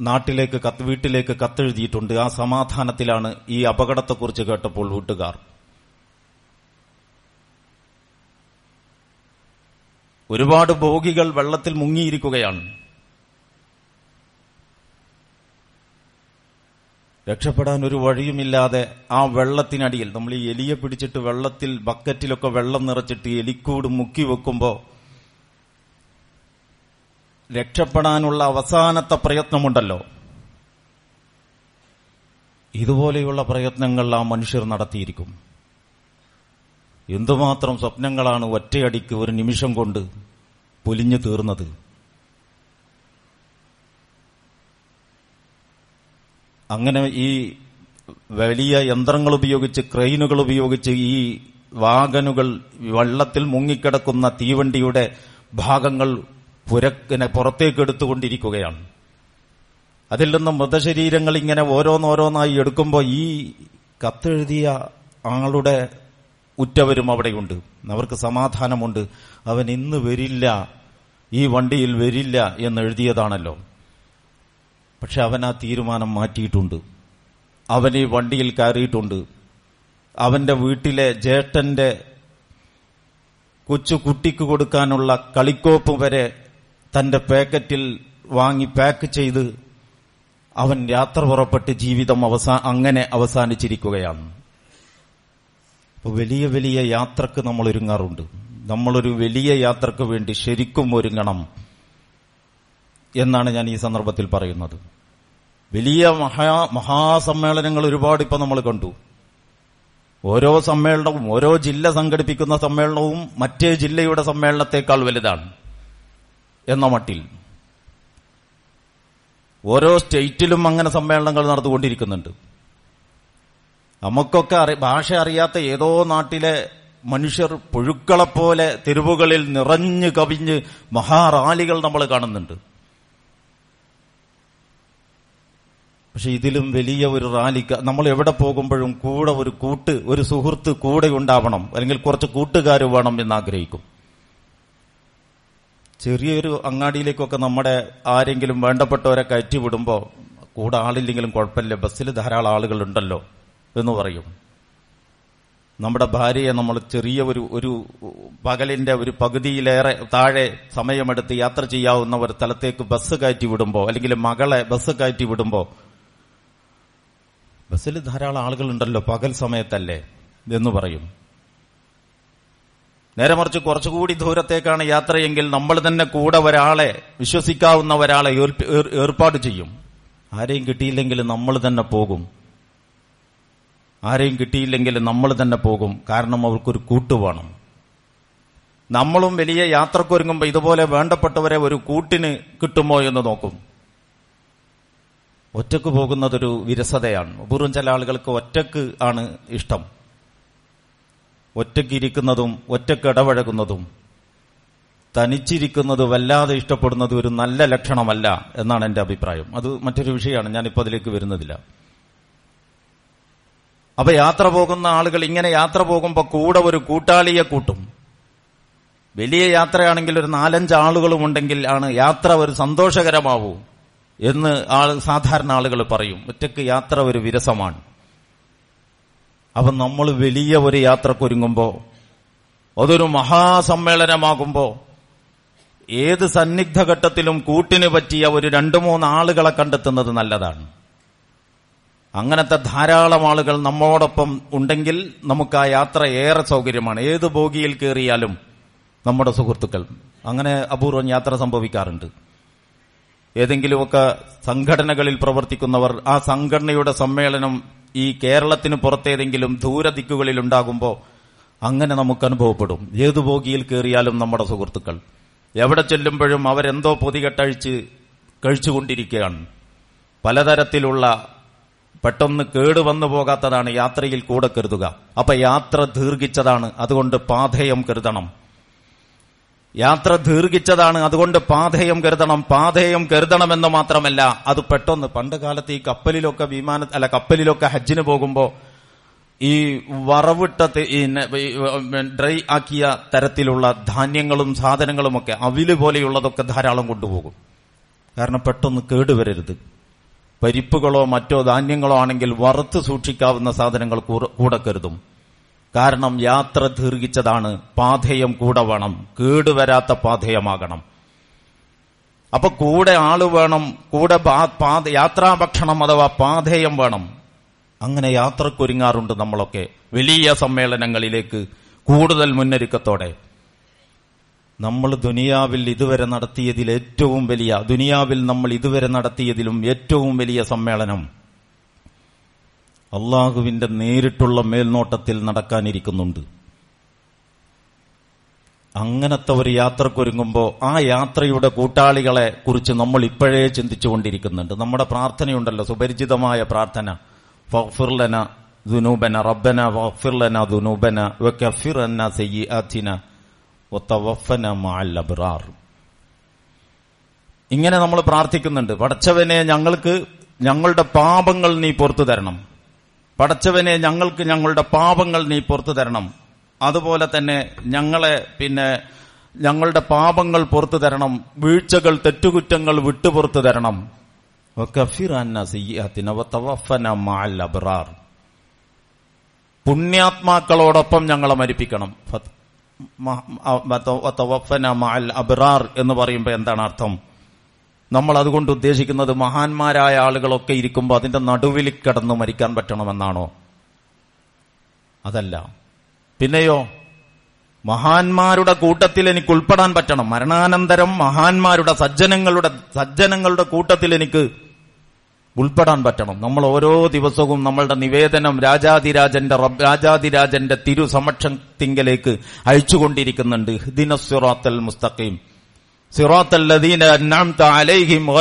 നാട്ടിലേക്ക് കത്ത് വീട്ടിലേക്ക് കത്തെഴുതിയിട്ടുണ്ട്. ആ സമാധാനത്തിലാണ് ഈ അപകടത്തെക്കുറിച്ച് കേട്ടപ്പോൾ വീട്ടുകാർ. ഒരുപാട് ഭോഗികൾ വെള്ളത്തിൽ മുങ്ങിയിരിക്കുകയാണ്. രക്ഷപ്പെടാൻ ഒരു വഴിയുമില്ലാതെ ആ വെള്ളത്തിനടിയിൽ നമ്മൾ ഈ എലിയെ പിടിച്ചിട്ട് വെള്ളത്തിൽ ബക്കറ്റിലൊക്കെ വെള്ളം നിറച്ചിട്ട് എലിക്കൂട് മുക്കി വെക്കുമ്പോൾ രക്ഷപ്പെടാനുള്ള അവസാനത്തെ പ്രയത്നമുണ്ടല്ലോ. ഇതുപോലെയുള്ള പ്രയത്നങ്ങൾ ആ മനുഷ്യർ നടത്തിയിരിക്കും. എന്തുമാത്രം സ്വപ്നങ്ങളാണ് ഒറ്റയടിക്ക് ഒരു നിമിഷം കൊണ്ട് പൊലിഞ്ഞു തീർന്നത്. അങ്ങനെ ഈ വലിയ യന്ത്രങ്ങൾ ഉപയോഗിച്ച് ക്രെയിനുകൾ ഉപയോഗിച്ച് ഈ വാഗനുകൾ വള്ളത്തിൽ മുങ്ങിക്കിടക്കുന്ന തീവണ്ടിയുടെ ഭാഗങ്ങൾ പുരക്കിനെ പുറത്തേക്ക് എടുത്തുകൊണ്ടിരിക്കുകയാണ്. അതിൽ നിന്നും മൃതശരീരങ്ങൾ ഇങ്ങനെ ഓരോന്നോരോന്നായി എടുക്കുമ്പോൾ ഈ കത്തെഴുതിയ ആളുടെ ഉറ്റവരും അവിടെയുണ്ട്. അവർക്ക് സമാധാനമുണ്ട്. അവൻ ഇന്ന് വരില്ല ഈ വണ്ടിയിൽ വരില്ല എന്ന് എഴുതിയതാണല്ലോ. പക്ഷെ അവൻ ആ തീരുമാനം മാറ്റിയിട്ടുണ്ട്. അവൻ ഈ വണ്ടിയിൽ കയറിയിട്ടുണ്ട്. അവന്റെ വീട്ടിലെ ജ്യേഷ്ഠന്റെ കൊച്ചു കുട്ടിക്ക് കൊടുക്കാനുള്ള കളിക്കോപ്പ് വരെ തന്റെ പാക്കറ്റിൽ വാങ്ങി പാക്ക് ചെയ്ത് അവൻ യാത്ര പുറപ്പെട്ട് ജീവിതം അവസാ അങ്ങനെ അവസാനിച്ചിരിക്കുകയാണ്. അപ്പോൾ വലിയ വലിയ യാത്രയ്ക്ക് നമ്മൾ ഒരുങ്ങാറുണ്ട് നമ്മളൊരു വലിയ യാത്രയ്ക്ക് വേണ്ടി ശരിക്കും ഒരുങ്ങണം എന്നാണ് ഞാൻ ഈ സന്ദർഭത്തിൽ പറയുന്നത്. വലിയ മഹാ മഹാസമ്മേളനങ്ങൾ ഒരുപാട് ഇപ്പൊ നമ്മൾ കണ്ടു. ഓരോ സമ്മേളനവും ഓരോ ജില്ല സംഘടിപ്പിക്കുന്ന സമ്മേളനവും മറ്റേ ജില്ലയുടെ സമ്മേളനത്തെക്കാൾ വലുതാണ്. എന്ന മട്ടിൽ ഓരോ സ്റ്റേറ്റിലും അങ്ങനെ സമ്മേളനങ്ങൾ നടന്നുകൊണ്ടിരിക്കുന്നുണ്ട്. നമുക്കൊക്കെ അറി ഭാഷ അറിയാത്ത ഏതോ നാട്ടിലെ മനുഷ്യർ പുഴുക്കളെപ്പോലെ തെരുവുകളിൽ നിറഞ്ഞു കവിഞ്ഞ് മഹാറാലികൾ നമ്മൾ കാണുന്നുണ്ട്. പക്ഷെ ഇതിലും വലിയ ഒരു റാലിക്ക് നമ്മൾ എവിടെ പോകുമ്പോഴും കൂടെ ഒരു കൂട്ട് ഒരു സുഹൃത്ത് കൂടെ ഉണ്ടാവണം അല്ലെങ്കിൽ കുറച്ച് കൂട്ടുകാർ വേണം എന്ന് ആഗ്രഹിക്കും ചെറിയൊരു അങ്ങാടിയിലേക്കൊക്കെ നമ്മുടെ ആരെങ്കിലും വേണ്ടപ്പെട്ടവരെ കയറ്റി വിടുമ്പോൾ കൂടെ ആളില്ലെങ്കിലും കുഴപ്പമില്ല. ബസ്സിൽ ധാരാളം ആളുകൾ ഉണ്ടല്ലോ എന്ന് പറയും. നമ്മുടെ ഭാര്യയെ നമ്മൾ ചെറിയ ഒരു ഒരു പകലിന്റെ ഒരു പകുതിയിലേറെ താഴെ സമയമെടുത്ത് യാത്ര ചെയ്യാവുന്ന ഒരു സ്ഥലത്തേക്ക് ബസ് കയറ്റി വിടുമ്പോൾ അല്ലെങ്കിൽ മകളെ ബസ് കയറ്റി വിടുമ്പോൾ ബസ്സിൽ ധാരാളം ആളുകളുണ്ടല്ലോ പകൽ സമയത്തല്ലേ എന്ന് പറയും. നേരെ മറിച്ച് കുറച്ചുകൂടി ദൂരത്തേക്കാണ് യാത്രയെങ്കിൽ നമ്മൾ തന്നെ കൂടെ ഒരാളെ വിശ്വസിക്കാവുന്ന ഒരാളെ ഏർപ്പാട് ചെയ്യും. ആരെയും കിട്ടിയില്ലെങ്കിൽ നമ്മൾ തന്നെ പോകും. ആരെയും കിട്ടിയില്ലെങ്കിൽ നമ്മൾ തന്നെ പോകും. കാരണം അവർക്കൊരു കൂട്ടു വേണം. നമ്മളും വലിയ യാത്രക്കൊരുങ്ങുമ്പോൾ ഇതുപോലെ വേണ്ടപ്പെട്ടവരെ ഒരു കൂട്ടിന് കിട്ടുമോ എന്ന് നോക്കും. ഒറ്റയ്ക്ക് പോകുന്നതൊരു വിരസതയാണ്. അപൂർവം ചില ആളുകൾക്ക് ഒറ്റയ്ക്ക് ആണ് ഇഷ്ടം. ഒറ്റയ്ക്ക് ഇരിക്കുന്നതും ഒറ്റയ്ക്ക് ഇടപഴകുന്നതും തനിച്ചിരിക്കുന്നത് വല്ലാതെ ഇഷ്ടപ്പെടുന്നത് ഒരു നല്ല ലക്ഷണമല്ല എന്നാണ് എന്റെ അഭിപ്രായം. അത് മറ്റൊരു വിഷയമാണ്. ഞാനിപ്പോൾ അതിലേക്ക് വരുന്നതില്ല. അപ്പൊ യാത്ര പോകുന്ന ആളുകൾ ഇങ്ങനെ യാത്ര പോകുമ്പോൾ കൂടെ ഒരു കൂട്ടാളിയെ കൂട്ടും. വലിയ യാത്രയാണെങ്കിൽ ഒരു നാലഞ്ച് ആളുകളും ഉണ്ടെങ്കിൽ ആണ് യാത്ര ഒരു സന്തോഷകരമാവൂ എന്ന് ആൾ സാധാരണ ആളുകൾ പറയും. ഒറ്റയ്ക്ക് യാത്ര ഒരു വിരസമാണ്. അപ്പൊ നമ്മൾ വലിയ ഒരു യാത്രക്കൊരുങ്ങുമ്പോ അതൊരു മഹാസമ്മേളനമാകുമ്പോ ഏത് സന്നിഗ്ധ ഘട്ടത്തിലും കൂട്ടിന് പറ്റിയ ഒരു രണ്ടു മൂന്ന് ആളുകളെ കണ്ടെത്തുന്നത് നല്ലതാണ്. അങ്ങനത്തെ ധാരാളം ആളുകൾ നമ്മോടൊപ്പം ഉണ്ടെങ്കിൽ നമുക്ക് ആ യാത്ര ഏറെ സൗകര്യമാണ്. ഏത് ബോഗിയിൽ കയറിയാലും നമ്മുടെ സുഹൃത്തുക്കൾ. അങ്ങനെ അപൂർവം യാത്ര സംഭവിക്കാറുണ്ട്. ഏതെങ്കിലുമൊക്കെ സംഘടനകളിൽ പ്രവർത്തിക്കുന്നവർ ആ സംഘടനയുടെ സമ്മേളനം ഈ കേരളത്തിന് പുറത്തേതെങ്കിലും ദൂരദിക്കുകളിൽ ഉണ്ടാകുമ്പോൾ അങ്ങനെ നമുക്ക് അനുഭവപ്പെടും. ഏതു ബോഗിയിൽ കയറിയാലും നമ്മുടെ സുഹൃത്തുക്കൾ. എവിടെ ചെല്ലുമ്പോഴും അവരെന്തോ പൊതികെട്ടഴിച്ച് കഴിച്ചുകൊണ്ടിരിക്കുകയാണ്. പലതരത്തിലുള്ള പെട്ടെന്ന് കേടുവന്നു പോകാത്തതാണ് യാത്രയിൽ കൂടെ കരുതുക. അപ്പൊ യാത്ര ദീർഘിച്ചതാണ്. അതുകൊണ്ട് പാഥേയം കരുതണം. യാത്ര ദീർഘിച്ചതാണ്. അതുകൊണ്ട് പാതയം കരുതണം പാതയം കരുതണമെന്ന് മാത്രമല്ല അത് പെട്ടെന്ന് പണ്ട് കാലത്ത് ഈ കപ്പലിലൊക്കെ വിമാന അല്ല കപ്പലിലൊക്കെ ഹജ്ജിന് പോകുമ്പോ ഈ വറവിട്ട ഡ്രൈ ആക്കിയ തരത്തിലുള്ള ധാന്യങ്ങളും സാധനങ്ങളുമൊക്കെ അവിൽ പോലെയുള്ളതൊക്കെ ധാരാളം കൊണ്ടുപോകും. കാരണം പെട്ടെന്ന് കേടുവരരുത്. പരിപ്പുകളോ മറ്റോ ധാന്യങ്ങളോ ആണെങ്കിൽ വറുത്ത് സൂക്ഷിക്കാവുന്ന സാധനങ്ങൾ കൂടെ കരുതും. കാരണം യാത്ര ദീർഘിച്ചതാണ്. പാഥേയം കൂടെ വേണം. കേടുവരാത്ത പാഥേയമാകണം. അപ്പൊ കൂടെ ആൾ വേണം. കൂടെ യാത്രാഭക്ഷണം അഥവാ പാഥേയം വേണം. അങ്ങനെ യാത്രക്കൊരുങ്ങാറുണ്ട് നമ്മളൊക്കെ. വലിയ സമ്മേളനങ്ങളിലേക്ക് കൂടുതൽ മുന്നൊരുക്കത്തോടെ. നമ്മൾ ദുനിയാവിൽ ഇതുവരെ നടത്തിയതിൽ ഏറ്റവും വലിയ ദുനിയാവിൽ നമ്മൾ ഇതുവരെ നടത്തിയതിലും ഏറ്റവും വലിയ സമ്മേളനം അള്ളാഹുവിന്റെ നേരിട്ടുള്ള മേൽനോട്ടത്തിൽ നടക്കാനിരിക്കുന്നുണ്ട്. അങ്ങനത്തെ ഒരു യാത്രക്കൊരുങ്ങുമ്പോൾ ആ യാത്രയുടെ കൂട്ടാളികളെ കുറിച്ച് നമ്മൾ ഇപ്പോഴേ ചിന്തിച്ചുകൊണ്ടിരിക്കുന്നുണ്ട്. നമ്മുടെ പ്രാർത്ഥനയുണ്ടല്ലോ സുപരിചിതമായ പ്രാർത്ഥന. ഫിർലന ദുനൂബന റബ്ബന ഫിർലന ദുനൂബന വക്കഫിറന്ന സയ്യിഅത്തിന വതവഫന മഅൽ അബ്റാർ. ഇങ്ങനെ നമ്മൾ പ്രാർത്ഥിക്കുന്നുണ്ട്. പടച്ചവനെ ഞങ്ങൾക്ക് ഞങ്ങളുടെ പാപങ്ങൾ നീ പുറത്തു തരണം. പടച്ചവനെ ഞങ്ങൾക്ക് ഞങ്ങളുടെ പാപങ്ങൾ നീ പുറത്തു തരണം. അതുപോലെ തന്നെ ഞങ്ങളെ പിന്നെ ഞങ്ങളുടെ പാപങ്ങൾ പുറത്തു തരണം. വീഴ്ചകൾ തെറ്റുകുറ്റങ്ങൾ വിട്ടുപുറത്തു തരണം. പുണ്യാത്മാക്കളോടൊപ്പം ഞങ്ങളെ മരിപ്പിക്കണം. ഫത്- മ- അ- വത- വതവഫന മഅൽ അബ്റാർ എന്ന് പറയുമ്പോൾ എന്താണ് അർത്ഥം? നമ്മൾ അതുകൊണ്ട് ഉദ്ദേശിക്കുന്നത് മഹാന്മാരായ ആളുകളൊക്കെ ഇരിക്കുമ്പോൾ അതിന്റെ നടുവിൽ കിടന്ന് മരിക്കാൻ പറ്റണമെന്നാണോ? അതല്ല. പിന്നെയോ മഹാന്മാരുടെ കൂട്ടത്തിൽ എനിക്ക് ഉൾപ്പെടാൻ പറ്റണം. മരണാനന്തരം മഹാന്മാരുടെ സജ്ജനങ്ങളുടെ സജ്ജനങ്ങളുടെ കൂട്ടത്തിൽ എനിക്ക് ഉൾപ്പെടാൻ പറ്റണം. നമ്മൾ ഓരോ ദിവസവും നമ്മളുടെ നിവേദനം രാജാതിരാജന്റെ രാജാതിരാജന്റെ തിരുസമക്ഷത്തിങ്കലേക്ക് അയച്ചുകൊണ്ടിരിക്കുന്നുണ്ട്. ദിനസ്വറാത്തൽ മുസ്തഖീം. അലൈഹിം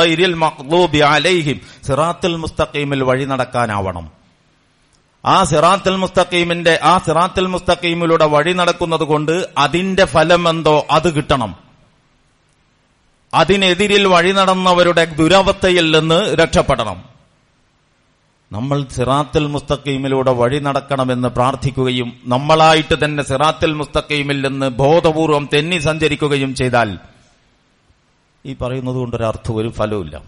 അലൈഹിം. സിറാത്തുൽ മുസ്തഖീമിൽ വഴി നടക്കാനാവണം. ആ സിറാത്തുൽ മുസ്തഖീമിന്റെ ആ സിറാത്തുൽ മുസ്തഖീമിലൂടെ വഴി നടക്കുന്നത് കൊണ്ട് അതിന്റെ ഫലം എന്തോ അത് കിട്ടണം. അതിനെതിരിൽ വഴി നടന്നവരുടെ ദുരവസ്ഥയിൽ നിന്ന് രക്ഷപ്പെടണം. നമ്മൾ സിറാത്തുൽ മുസ്തഖീമിലൂടെ വഴി നടക്കണമെന്ന് പ്രാർത്ഥിക്കുകയും നമ്മളായിട്ട് തന്നെ സിറാത്തുൽ മുസ്തഖീമിൽ നിന്ന് ബോധപൂർവം തെന്നി സഞ്ചരിക്കുകയും ചെയ്താൽ ഈ പറയുന്നത് കൊണ്ടൊരർത്ഥം ഒരു ഫലവുമില്ല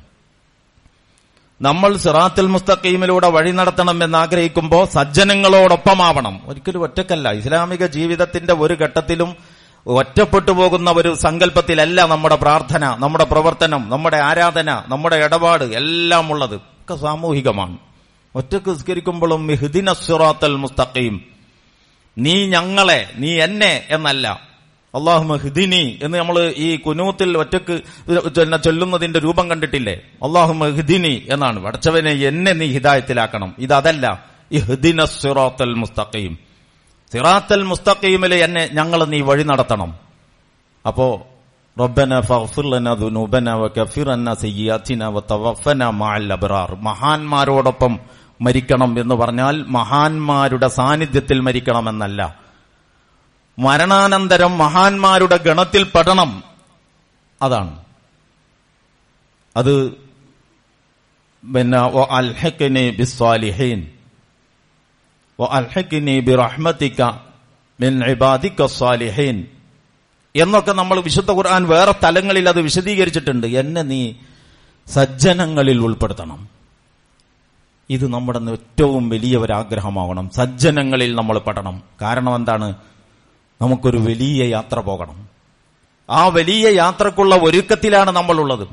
നമ്മൾ സിറാത്തിൽ മുസ്തഖീമിലൂടെ വഴി നടത്തണം ആഗ്രഹിക്കുമ്പോൾ സജ്ജനങ്ങളോടൊപ്പമാവണം. ഒരിക്കലും ഒറ്റക്കല്ല. ഇസ്ലാമിക ജീവിതത്തിന്റെ ഒരു ഘട്ടത്തിലും ഒറ്റപ്പെട്ടു പോകുന്ന ഒരു സങ്കല്പത്തിലല്ല നമ്മുടെ പ്രാർത്ഥന നമ്മുടെ പ്രവർത്തനം നമ്മുടെ ആരാധന നമ്മുടെ ഇടപാട് എല്ലാം ഉള്ളത്. ഒക്കെ സാമൂഹികമാണ്. ഒറ്റയ്ക്ക് നിസ്കരിക്കുമ്പോഴും മിഹുദിന സുറാത്തൽ മുസ്തഖീം. നീ ഞങ്ങളെ നീ എന്നെ എന്നല്ല. അള്ളാഹു മഹ്ദിനി എന്ന് നമ്മൾ ഈ കുനൂത്തിൽ ഒറ്റയ്ക്ക് ചൊല്ലുന്നതിന്റെ രൂപം കണ്ടിട്ടില്ലേ? അള്ളാഹു മഹ്ദിനി എന്നാണ്. വടച്ചവനെ എന്നെ നീ ഹിദായത്തിലാക്കണം. ഇതല്ല സിറാത്തൽ മുസ്തഖീം. സിറാത്തൽ മുസ്തഖീമിലെ എന്നെ ഞങ്ങൾ നീ വഴി നടത്തണം. അപ്പോ മഹാന്മാരോടൊപ്പം മരിക്കണം എന്ന് പറഞ്ഞാൽ മഹാന്മാരുടെ സാന്നിധ്യത്തിൽ മരിക്കണമെന്നല്ല. മരണാനന്തരം മഹാന്മാരുടെ ഗണത്തിൽ പെടണം അതാണ്. അത് പിന്നെ വ അൽഹഖ്നി ബിസ്സാലിഹീൻ. വ ബി ബിറഹ്മതിക മിൻ ഇബാദിക സ്സാലിഹീൻ. എന്നൊക്കെ നമ്മൾ വിശുദ്ധ ഖുർആൻ വേറെ തലങ്ങളിൽ അത് വിശദീകരിച്ചിട്ടുണ്ട്. എന്നെ നീ സജ്ജനങ്ങളിൽ ഉൾപ്പെടുത്തണം. ഇത് നമ്മുടെ ഏറ്റവും വലിയ ഒരു ആഗ്രഹമാവണം സജ്ജനങ്ങളിൽ നമ്മൾ പെടണം കാരണം എന്താണ്? നമുക്കൊരു വലിയ യാത്ര പോകണം. ആ വലിയ യാത്രക്കുള്ള ഒരുക്കത്തിലാണ് നമ്മളുള്ളത്.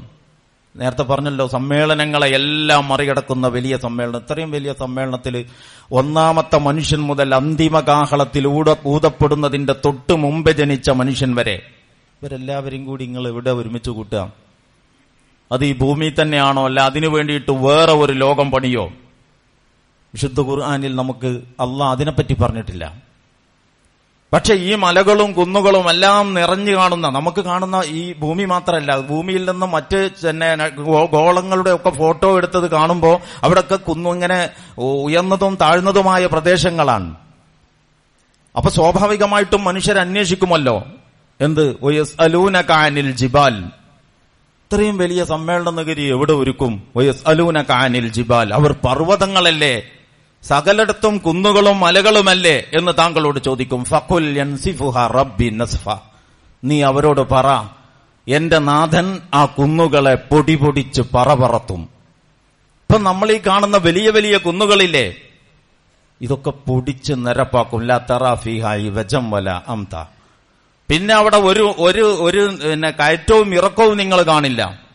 നേരത്തെ പറഞ്ഞല്ലോ സമ്മേളനങ്ങളെ എല്ലാം മറികടക്കുന്ന വലിയ സമ്മേളനം. ഇത്രയും വലിയ സമ്മേളനത്തിൽ ഒന്നാമത്തെ മനുഷ്യൻ മുതൽ അന്തിമ കാഹളത്തിൽ ഊട ഊതപ്പെടുന്നതിന്റെ തൊട്ട് മുമ്പ് ജനിച്ച മനുഷ്യൻ വരെ ഇവരെല്ലാവരും കൂടി നിങ്ങൾ എവിടെ ഒരുമിച്ച് കൂട്ടുക. അത് ഈ ഭൂമി തന്നെയാണോ അല്ല അതിനു വേണ്ടിയിട്ട് വേറെ ഒരു ലോകം പണിയോ? വിശുദ്ധ ഖുർആാനിൽ നമുക്ക് അള്ളാഹ് അതിനെപ്പറ്റി പറഞ്ഞിട്ടില്ല. പക്ഷെ ഈ മലകളും കുന്നുകളും എല്ലാം നിറഞ്ഞു കാണുന്ന നമുക്ക് കാണുന്ന ഈ ഭൂമി മാത്രമല്ല ഭൂമിയിൽ നിന്ന് മറ്റ് തന്നെ ഗോളങ്ങളുടെ ഒക്കെ ഫോട്ടോ എടുത്തത് കാണുമ്പോൾ അവിടെയൊക്കെ കുന്നു ഇങ്ങനെ ഉയർന്നതും താഴ്ന്നതുമായ പ്രദേശങ്ങളാണ്. അപ്പൊ സ്വാഭാവികമായിട്ടും മനുഷ്യർ അന്വേഷിക്കുമല്ലോ. എന്ത്? അലൂന കാനിൽ ജിബാൽ. ഇത്രയും വലിയ സമ്മേളന നഗരി എവിടെ ഒരുക്കും? വയസ് അലൂന കാനിൽ ജിബാൽ. അവർ പർവതങ്ങളല്ലേ? സകലയിടത്തും കുന്നുകളും മലകളുമല്ലേ എന്ന് താങ്കളോട് ചോദിക്കും. ഫഖുൽ യൻസിഫുഹ റബ്ബി നസ്ഫ. നീ അവരോട് പറ എന്റെ നാഥൻ ആ കുന്നുകളെ പൊടി പൊടിച്ച് പറപറത്തും. ഇപ്പൊ നമ്മൾ ഈ കാണുന്ന വലിയ വലിയ കുന്നുകളില്ലേ? ഇതൊക്കെ പൊടിച്ച് നിരപ്പാക്കും. ലാ തറാഫിഹായി വജം വല അംത. പിന്നെ അവിടെ ഒരു ഒരു ഒരു പിന്നെ കയറ്റവും ഇറക്കവും നിങ്ങൾ കാണില്ല.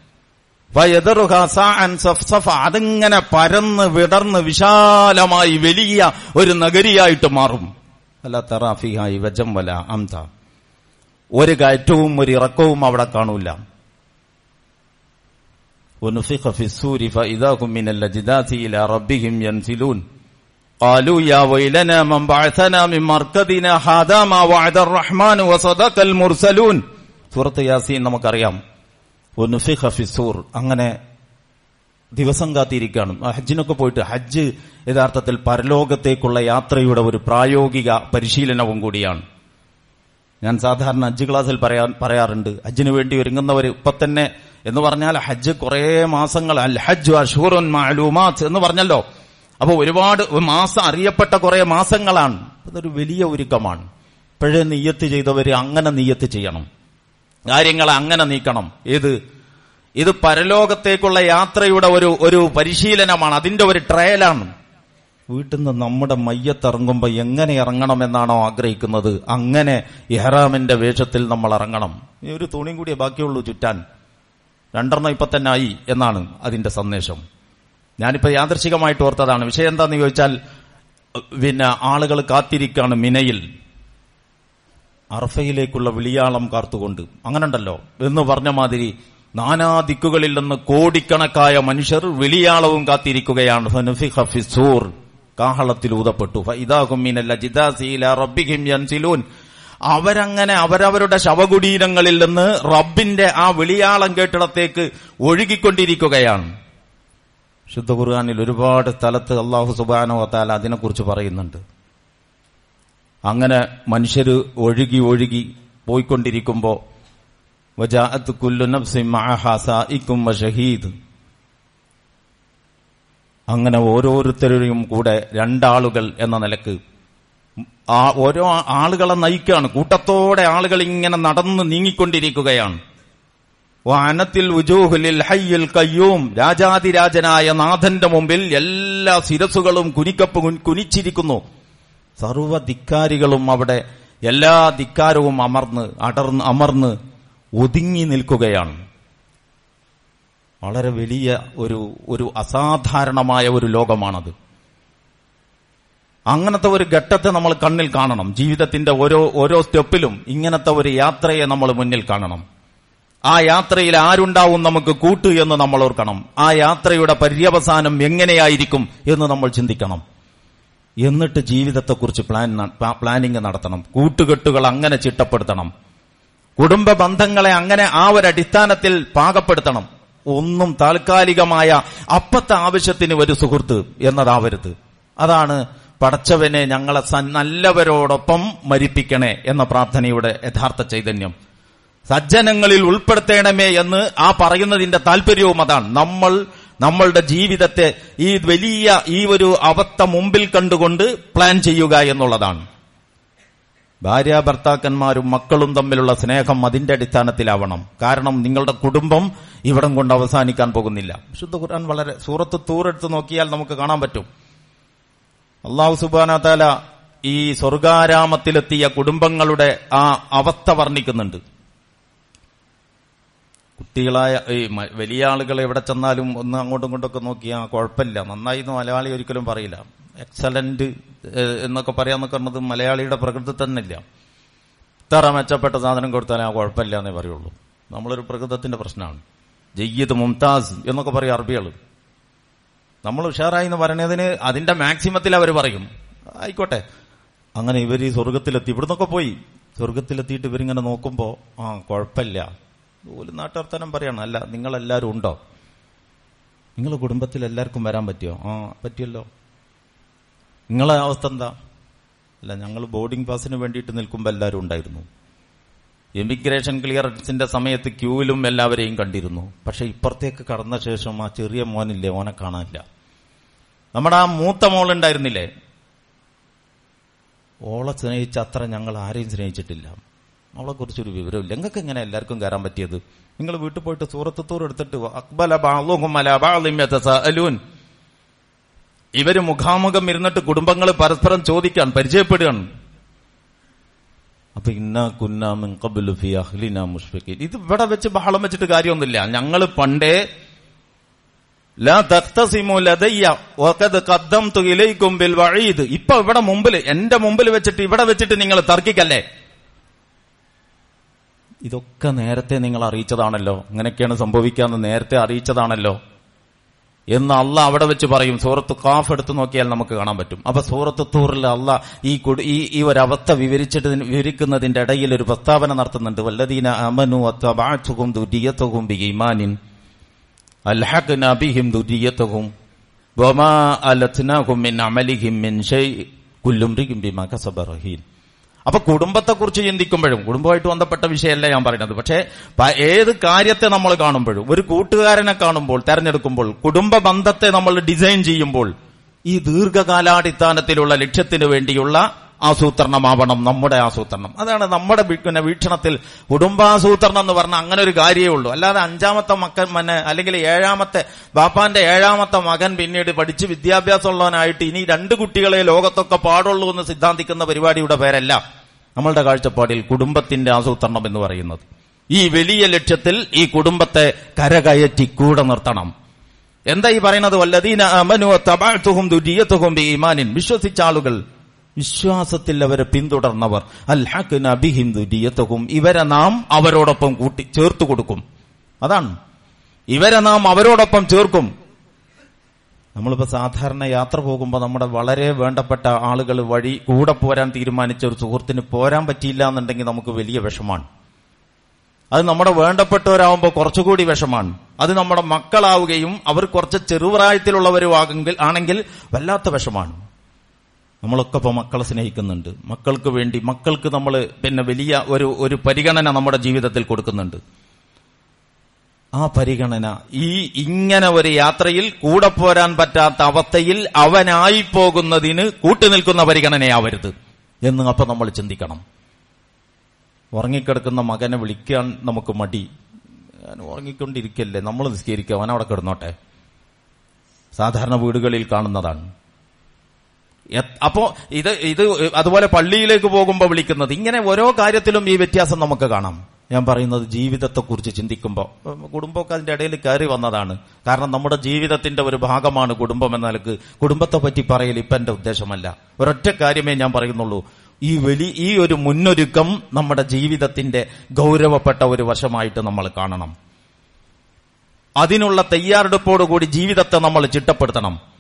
അതിങ്ങനെ പരന്ന് വിടർന്ന് വിശാലമായി വലിയ ഒരു നഗരിയായിട്ട് മാറും അല്ല തെറാഫിഹായി വജം വല അംത ഒരു കയറ്റവും ഒരു ഇറക്കവും അവിടെ കാണൂല ونفخ في السور فإذا هم من الأجداث إلى ربهم ينسلون قالوا يا ويلنا من بعثنا من مركزنا هذا ما وعد الرحمن وصدق المرسلون സൂറത്ത് യാസീൻ നമുക്കറിയാം ഫിസൂർ അങ്ങനെ ദിവസം കാത്തിരിക്കുകയാണ്. ഹജ്ജിനൊക്കെ പോയിട്ട് ഹജ്ജ് യഥാർത്ഥത്തിൽ പരലോകത്തേക്കുള്ള യാത്രയുടെ ഒരു പ്രായോഗിക പരിശീലനവും കൂടിയാണ്. ഞാൻ സാധാരണ ഹജ്ജ് ക്ലാസ്സിൽ പറയാ പറയാറുണ്ട്. ഹജ്ജിന് വേണ്ടി ഒരുങ്ങുന്നവർ ഇപ്പൊ തന്നെ എന്ന് പറഞ്ഞാൽ ഹജ്ജ് കുറെ മാസങ്ങൾ അൽ ഹജ്ജ് അഷൂറുൻ മാലൂമാത്ത് എന്ന് പറഞ്ഞല്ലോ. അപ്പോൾ ഒരുപാട് മാസം അറിയപ്പെട്ട കുറെ മാസങ്ങളാണ്. അതൊരു വലിയ ഒരുക്കമാണ്. ഇപ്പോഴേ നീയത്ത് ചെയ്തവര് അങ്ങനെ നീയത്ത് ചെയ്യണം. കാര്യങ്ങളെ അങ്ങനെ നീക്കണം. ഏത്? ഇത് പരലോകത്തേക്കുള്ള യാത്രയുടെ ഒരു ഒരു പരിശീലനമാണ്. അതിന്റെ ഒരു ട്രയലാണ്. വീട്ടിൽ നിന്ന് നമ്മുടെ മയ്യത്തിറങ്ങുമ്പോൾ എങ്ങനെ ഇറങ്ങണമെന്നാണോ ആഗ്രഹിക്കുന്നത്. അങ്ങനെ ഇഹ്റാമിന്റെ വേഷത്തിൽ നമ്മൾ ഇറങ്ങണം. ഈ ഒരു തുണിയും കൂടിയേ ബാക്കിയുള്ളൂ ചുറ്റാൻ. രണ്ടെണ്ണം ഇപ്പൊ തന്നെ ആയി എന്നാണ് അതിന്റെ സന്ദേശം. ഞാനിപ്പോ യാദർശികമായിട്ട് ഓർത്തതാണ്. വിഷയം എന്താന്ന് ചോദിച്ചാൽ പിന്നെ ആളുകൾ കാത്തിരിക്കാണ് മിനയിൽ. അർഫയിലേക്കുള്ള വിളിയാളം കാർത്തുകൊണ്ട് അങ്ങനെ ഉണ്ടല്ലോ എന്ന് പറഞ്ഞ മാതിരി നാനാ ദിക്കുകളിൽ നിന്ന് കോടിക്കണക്കായ മനുഷ്യർ വിളിയാളവും കാത്തിരിക്കുകയാണ്. കാഹളത്തിൽ ഊതപ്പെട്ടു. അവരങ്ങനെ അവരവരുടെ ശവകുടീരങ്ങളിൽ നിന്ന് റബ്ബിന്റെ ആ വിളിയാളം കേട്ടിടത്തേക്ക് ഒഴുകിക്കൊണ്ടിരിക്കുകയാണ്. ശുദ്ധ ഖുർആാനിൽ ഒരുപാട് സ്ഥലത്ത് അള്ളാഹു സുബാനോ താല അതിനെക്കുറിച്ച് പറയുന്നുണ്ട്. അങ്ങനെ മനുഷ്യർ ഒഴുകി ഒഴുകി പോയിക്കൊണ്ടിരിക്കുമ്പോ വജാഅത്ത് കുല്ലു നഫ്സിൻ മഅഹാ സായിക്കും വശഹീദ് അങ്ങനെ ഓരോരുത്തരുടെയും കൂടെ രണ്ടാളുകൾ എന്ന നിലയ്ക്ക് ആ ഓരോ ആളുകളെ നയിക്കുകയാണ് കൂട്ടത്തോടെ ആളുകൾ ഇങ്ങനെ നടന്ന് നീങ്ങിക്കൊണ്ടിരിക്കുകയാണ്. വാനത്തിൽ ഉജൂഹുലിൽ ഹയ്യിൽ കയ്യൂം രാജാതിരാജനായ നാഥന്റെ മുമ്പിൽ എല്ലാ ശിരസുകളും കുനിക്കപ്പ് കുനിച്ചിരിക്കുന്നു. സർവ ധിക്കാരികളും അവിടെ എല്ലാ ധിക്കാരവും അമർന്ന് അടർന്ന് അമർന്ന് ഒതുങ്ങി നിൽക്കുകയാണ്. വളരെ വലിയ ഒരു ഒരു അസാധാരണമായ ഒരു ലോകമാണത്. അങ്ങനത്തെ ഒരു ഘട്ടത്തെ നമ്മൾ കണ്ണിൽ കാണണം. ജീവിതത്തിന്റെ ഓരോ ഓരോ സ്റ്റെപ്പിലും ഇങ്ങനത്തെ ഒരു യാത്രയെ നമ്മൾ മുന്നിൽ കാണണം. ആ യാത്രയിൽ ആരുണ്ടാവും നമുക്ക് കൂട്ട് എന്ന് നമ്മൾ ഓർക്കണം. ആ യാത്രയുടെ പര്യവസാനം എങ്ങനെയായിരിക്കും എന്ന് നമ്മൾ ചിന്തിക്കണം. എന്നിട്ട് ജീവിതത്തെക്കുറിച്ച് പ്ലാൻ പ്ലാനിങ് നടത്തണം. കൂട്ടുകെട്ടുകൾ അങ്ങനെ ചിട്ടപ്പെടുത്തണം. കുടുംബ ബന്ധങ്ങളെ അങ്ങനെ ആ ഒരു അടിസ്ഥാനത്തിൽ പാകപ്പെടുത്തണം. ഒന്നും താൽക്കാലികമായ അപ്പത്തെ ആവശ്യത്തിന് ഒരു സുഹൃത്ത് എന്നതാവരുത്. അതാണ് പടച്ചവനെ ഞങ്ങളെ നല്ലവരോടൊപ്പം മരിപ്പിക്കണേ എന്ന പ്രാർത്ഥനയുടെ യഥാർത്ഥ ചൈതന്യം. സജ്ജനങ്ങളിൽ ഉൾപ്പെടുത്തേണമേ എന്ന് ആ പറയുന്നതിന്റെ താല്പര്യവും അതാണ്. നമ്മൾ നമ്മളുടെ ജീവിതത്തെ ഈ വലിയ ഈ ഒരു അവസ്ഥ മുമ്പിൽ കണ്ടുകൊണ്ട് പ്ലാൻ ചെയ്യുക എന്നുള്ളതാണ്. ഭാര്യ ഭർത്താക്കന്മാരും മക്കളും തമ്മിലുള്ള സ്നേഹം അതിന്റെ അടിസ്ഥാനത്തിലാവണം. കാരണം നിങ്ങളുടെ കുടുംബം ഇവിടം കൊണ്ട് അവസാനിക്കാൻ പോകുന്നില്ല. വിശുദ്ധ ഖുർആൻ വളരെ സൂറത്ത് തൂറെടുത്ത് നോക്കിയാൽ നമുക്ക് കാണാൻ പറ്റും. അള്ളാഹു സുബാന താല ഈ സ്വർഗാരാമത്തിലെത്തിയ കുടുംബങ്ങളുടെ ആ അവസ്ഥ വർണിക്കുന്നുണ്ട്. കുട്ടികളായ ഈ വലിയ ആളുകൾ എവിടെ ചെന്നാലും ഒന്ന് അങ്ങോട്ടും ഇങ്ങോട്ടൊക്കെ നോക്കിയാൽ കുഴപ്പമില്ല. നന്നായി എന്ന് മലയാളി ഒരിക്കലും പറയില്ല. എക്സലന്റ് എന്നൊക്കെ പറയാന്നൊക്കെ പറഞ്ഞത് മലയാളിയുടെ പ്രകൃതി തന്നെ ഇല്ല ഇത്ര മെച്ചപ്പെട്ട സാധനം കൊടുത്താലേ ആ കുഴപ്പമില്ല എന്നേ പറയുള്ളൂ. നമ്മളൊരു പ്രകൃതത്തിന്റെ പ്രശ്നമാണ്. ജയ്യത് മുംതാസ് എന്നൊക്കെ പറയും അറബികൾ നമ്മൾ ഉഷാറായി എന്ന് പറയുന്നതിന് അതിന്റെ മാക്സിമത്തിൽ അവർ പറയും. ആയിക്കോട്ടെ. അങ്ങനെ ഇവർ ഈ സ്വർഗത്തിലെത്തി ഇവിടുന്നൊക്കെ പോയി. സ്വർഗത്തിലെത്തിയിട്ട് ഇവരിങ്ങനെ നോക്കുമ്പോ ആ കുഴപ്പമില്ല. ഒരു നാട്ടുവർത്തനം പറയണം. അല്ല നിങ്ങളെല്ലാവരും ഉണ്ടോ? നിങ്ങൾ കുടുംബത്തിൽ എല്ലാവർക്കും വരാൻ പറ്റിയോ? ആ പറ്റിയല്ലോ. നിങ്ങളെ അവസ്ഥ എന്താ? അല്ല ഞങ്ങൾ ബോർഡിംഗ് പാസിന് വേണ്ടിയിട്ട് നിൽക്കുമ്പോൾ എല്ലാവരും ഉണ്ടായിരുന്നു. എമിഗ്രേഷൻ ക്ലിയറൻസിന്റെ സമയത്ത് ക്യൂവിലും എല്ലാവരെയും കണ്ടിരുന്നു. പക്ഷെ ഇപ്പുറത്തേക്ക് കടന്ന ശേഷം ആ ചെറിയ മോനില്ലേ ഓനെ കാണാനില്ല. നമ്മുടെ ആ മൂത്ത മോൾ മോളുണ്ടായിരുന്നില്ലേ ഓളെ സ്നേഹിച്ച അത്ര ഞങ്ങൾ ആരെയും സ്നേഹിച്ചിട്ടില്ല. അവളെ കുറിച്ചൊരു വിവരമില്ല. നിങ്ങൾക്ക് ഇങ്ങനെ എല്ലാവർക്കും കയറാൻ പറ്റിയത്? നിങ്ങൾ വീട്ടിൽ പോയിട്ട് സൂറത്തൂർ എടുത്തിട്ട്. ഇവർ മുഖാമുഖം ഇരുന്നിട്ട് കുടുംബങ്ങൾ പരസ്പരം ചോദിക്കാൻ പരിചയപ്പെടുകയാണ്. അപ്പൊ ഇന്ന കുന്നാമിൻ ഖബ്ലു ഫി അഹ്ലിന മുഷ്ഫിഖീൻ. ഇത് ഇവിടെ വെച്ച് ബഹളം വെച്ചിട്ട് കാര്യമൊന്നുമില്ല. ഞങ്ങൾ പണ്ടേ ഇപ്പൊ ഇവിടെ മുമ്പിൽ എന്റെ മുമ്പിൽ വെച്ചിട്ട് ഇവിടെ വെച്ചിട്ട് നിങ്ങൾ തർക്കിക്കല്ലേ? ഇതൊക്കെ നേരത്തെ നിങ്ങൾ അറിയിച്ചതാണല്ലോ. അങ്ങനെയൊക്കെയാണ് സംഭവിക്കാന്ന് നേരത്തെ അറിയിച്ചതാണല്ലോ. എന്ന് അല്ല അവിടെ വെച്ച് പറയും. സൂറത്ത് കാഫ് എടുത്ത് നോക്കിയാൽ നമുക്ക് കാണാൻ പറ്റും. അപ്പൊ സൂറത്ത് തൂറിൽ അല്ല ഈ ഈ ഈ ഒരു അവസ്ഥ വിവരിച്ചിട്ട് വിവരിക്കുന്നതിന്റെ ഇടയിൽ ഒരു പ്രസ്താവന നടത്തുന്നുണ്ട്. വല്ലദീന അമനു അത്തബഅതുഹും ദുരിയത്തുഹും ബിഈമാനിൻ അൽഹഖ്ന നബിഹിം ദുരിയത്തുഹും വമാ അലത്നാഹും മിൻ അമലിഹിം മിൻ കുല്ലും ബിമാ കസബ റഹീൻ. അപ്പൊ കുടുംബത്തെക്കുറിച്ച് ചിന്തിക്കുമ്പോഴും കുടുംബമായിട്ട് ബന്ധപ്പെട്ട വിഷയമല്ല ഞാൻ പറയുന്നത്. പക്ഷേ ഏത് കാര്യത്തെ നമ്മൾ കാണുമ്പോഴും ഒരു കൂട്ടുകാരനെ കാണുമ്പോൾ തെരഞ്ഞെടുക്കുമ്പോൾ കുടുംബ ബന്ധത്തെ നമ്മൾ ഡിസൈൻ ചെയ്യുമ്പോൾ ഈ ദീർഘകാലാടിസ്ഥാനത്തിലുള്ള ലക്ഷ്യത്തിന് വേണ്ടിയുള്ള ആസൂത്രണമാവണം നമ്മുടെ ആസൂത്രണം. അതാണ് നമ്മുടെ പിന്നെ വീക്ഷണത്തിൽ കുടുംബാസൂത്രണം എന്ന് പറഞ്ഞാൽ അങ്ങനെ ഒരു കാര്യമേ ഉള്ളൂ. അല്ലാതെ അഞ്ചാമത്തെ മക്കൻ മനെ അല്ലെങ്കിൽ ഏഴാമത്തെ ബാപ്പാന്റെ ഏഴാമത്തെ മകൻ പിന്നീട് പഠിച്ച് വിദ്യാഭ്യാസമുള്ളവനായിട്ട് ഇനി രണ്ട് കുട്ടികളെ ലോകത്തൊക്കെ പാടുള്ളൂ എന്ന് സിദ്ധാന്തിക്കുന്ന പരിപാടിയുടെ പേരല്ല നമ്മളുടെ കാഴ്ചപ്പാടിൽ കുടുംബത്തിന്റെ ആസൂത്രണം എന്ന് പറയുന്നത്. ഈ വലിയ ലക്ഷ്യത്തിൽ ഈ കുടുംബത്തെ കരകയറ്റി കൂടെ നിർത്തണം. എന്താ ഈ പറയുന്നത്? വല്ലദീന അമനു തബഅതുഹും ദുരിയത്തുഹും ബിഈമാനിൻ വിശ്വസിച്ച ആളുകൾ വിശ്വാസത്തിൽ അവരെ പിന്തുടർന്നവർ. അൽഹഖ്ന ബിഹിം ദുരിയത്തുഹും ഇവരെ നാം അവരോടൊപ്പം കൂട്ടി ചേർത്തു കൊടുക്കും. അതാണ്. ഇവരെ നാം അവരോടൊപ്പം ചേർക്കും. നമ്മളിപ്പോ സാധാരണ യാത്ര പോകുമ്പോൾ നമ്മുടെ വളരെ വേണ്ടപ്പെട്ട ആളുകൾ വഴി കൂടെ പോരാൻ തീരുമാനിച്ച ഒരു സുഹൃത്തിന് പോരാൻ പറ്റിയില്ല എന്നുണ്ടെങ്കിൽ നമുക്ക് വലിയ വിഷമാണ്. അത് നമ്മുടെ വേണ്ടപ്പെട്ടവരാകുമ്പോൾ കുറച്ചുകൂടി വിഷമാണ്. അത് നമ്മുടെ മക്കളാവുകയും അവർ കുറച്ച് ചെറുപ്രായത്തിലുള്ളവരുമാകെങ്കിൽ ആണെങ്കിൽ വല്ലാത്ത വിഷമാണ്. നമ്മളൊക്കെ ഇപ്പോൾ മക്കളെ സ്നേഹിക്കുന്നുണ്ട്. മക്കൾക്ക് വേണ്ടി മക്കൾക്ക് നമ്മൾ പിന്നെ വലിയ ഒരു ഒരു പരിഗണന നമ്മുടെ ജീവിതത്തിൽ കൊടുക്കുന്നുണ്ട്. ആ പരിഗണന ഈ ഇങ്ങനെ ഒരു യാത്രയിൽ കൂടെ പോരാൻ പറ്റാത്ത അവസ്ഥയിൽ അവനായി പോകുന്നതിന് കൂട്ടുനിൽക്കുന്ന പരിഗണനയാവരുത് എന്ന് അപ്പൊ നമ്മൾ ചിന്തിക്കണം. ഉറങ്ങിക്കിടക്കുന്ന മകനെ വിളിക്കാൻ നമുക്ക് മടി. ഉറങ്ങിക്കൊണ്ടിരിക്കല്ലേ? നമ്മൾ നിസ്കരിക്കുക അവൻ അവിടെ കിടന്നോട്ടെ? സാധാരണ വീടുകളിൽ കാണുന്നതാണ്. അപ്പോ ഇത് ഇത് അതുപോലെ പള്ളിയിലേക്ക് പോകുമ്പോൾ വിളിക്കുന്നത്. ഇങ്ങനെ ഓരോ കാര്യത്തിലും ഈ വ്യത്യാസം നമുക്ക് കാണാം. ഞാൻ പറയുന്നത് ജീവിതത്തെക്കുറിച്ച് ചിന്തിക്കുമ്പോൾ കുടുംബമൊക്കെ അതിന്റെ ഇടയിൽ കയറി വന്നതാണ്. കാരണം നമ്മുടെ ജീവിതത്തിന്റെ ഒരു ഭാഗമാണ് കുടുംബം എന്ന നിലയ്ക്ക്. കുടുംബത്തെ പറ്റി പറയൽ ഇപ്പൊ എന്റെ ഉദ്ദേശമല്ല. ഒരൊറ്റ കാര്യമേ ഞാൻ പറയുന്നുള്ളൂ. ഈ വലി ഈ ഒരു മുന്നൊരുക്കം നമ്മുടെ ജീവിതത്തിന്റെ ഗൗരവപ്പെട്ട ഒരു വശമായിട്ട് നമ്മൾ കാണണം. അതിനുള്ള തയ്യാറെടുപ്പോടുകൂടി ജീവിതത്തെ നമ്മൾ ചിട്ടപ്പെടുത്തണം.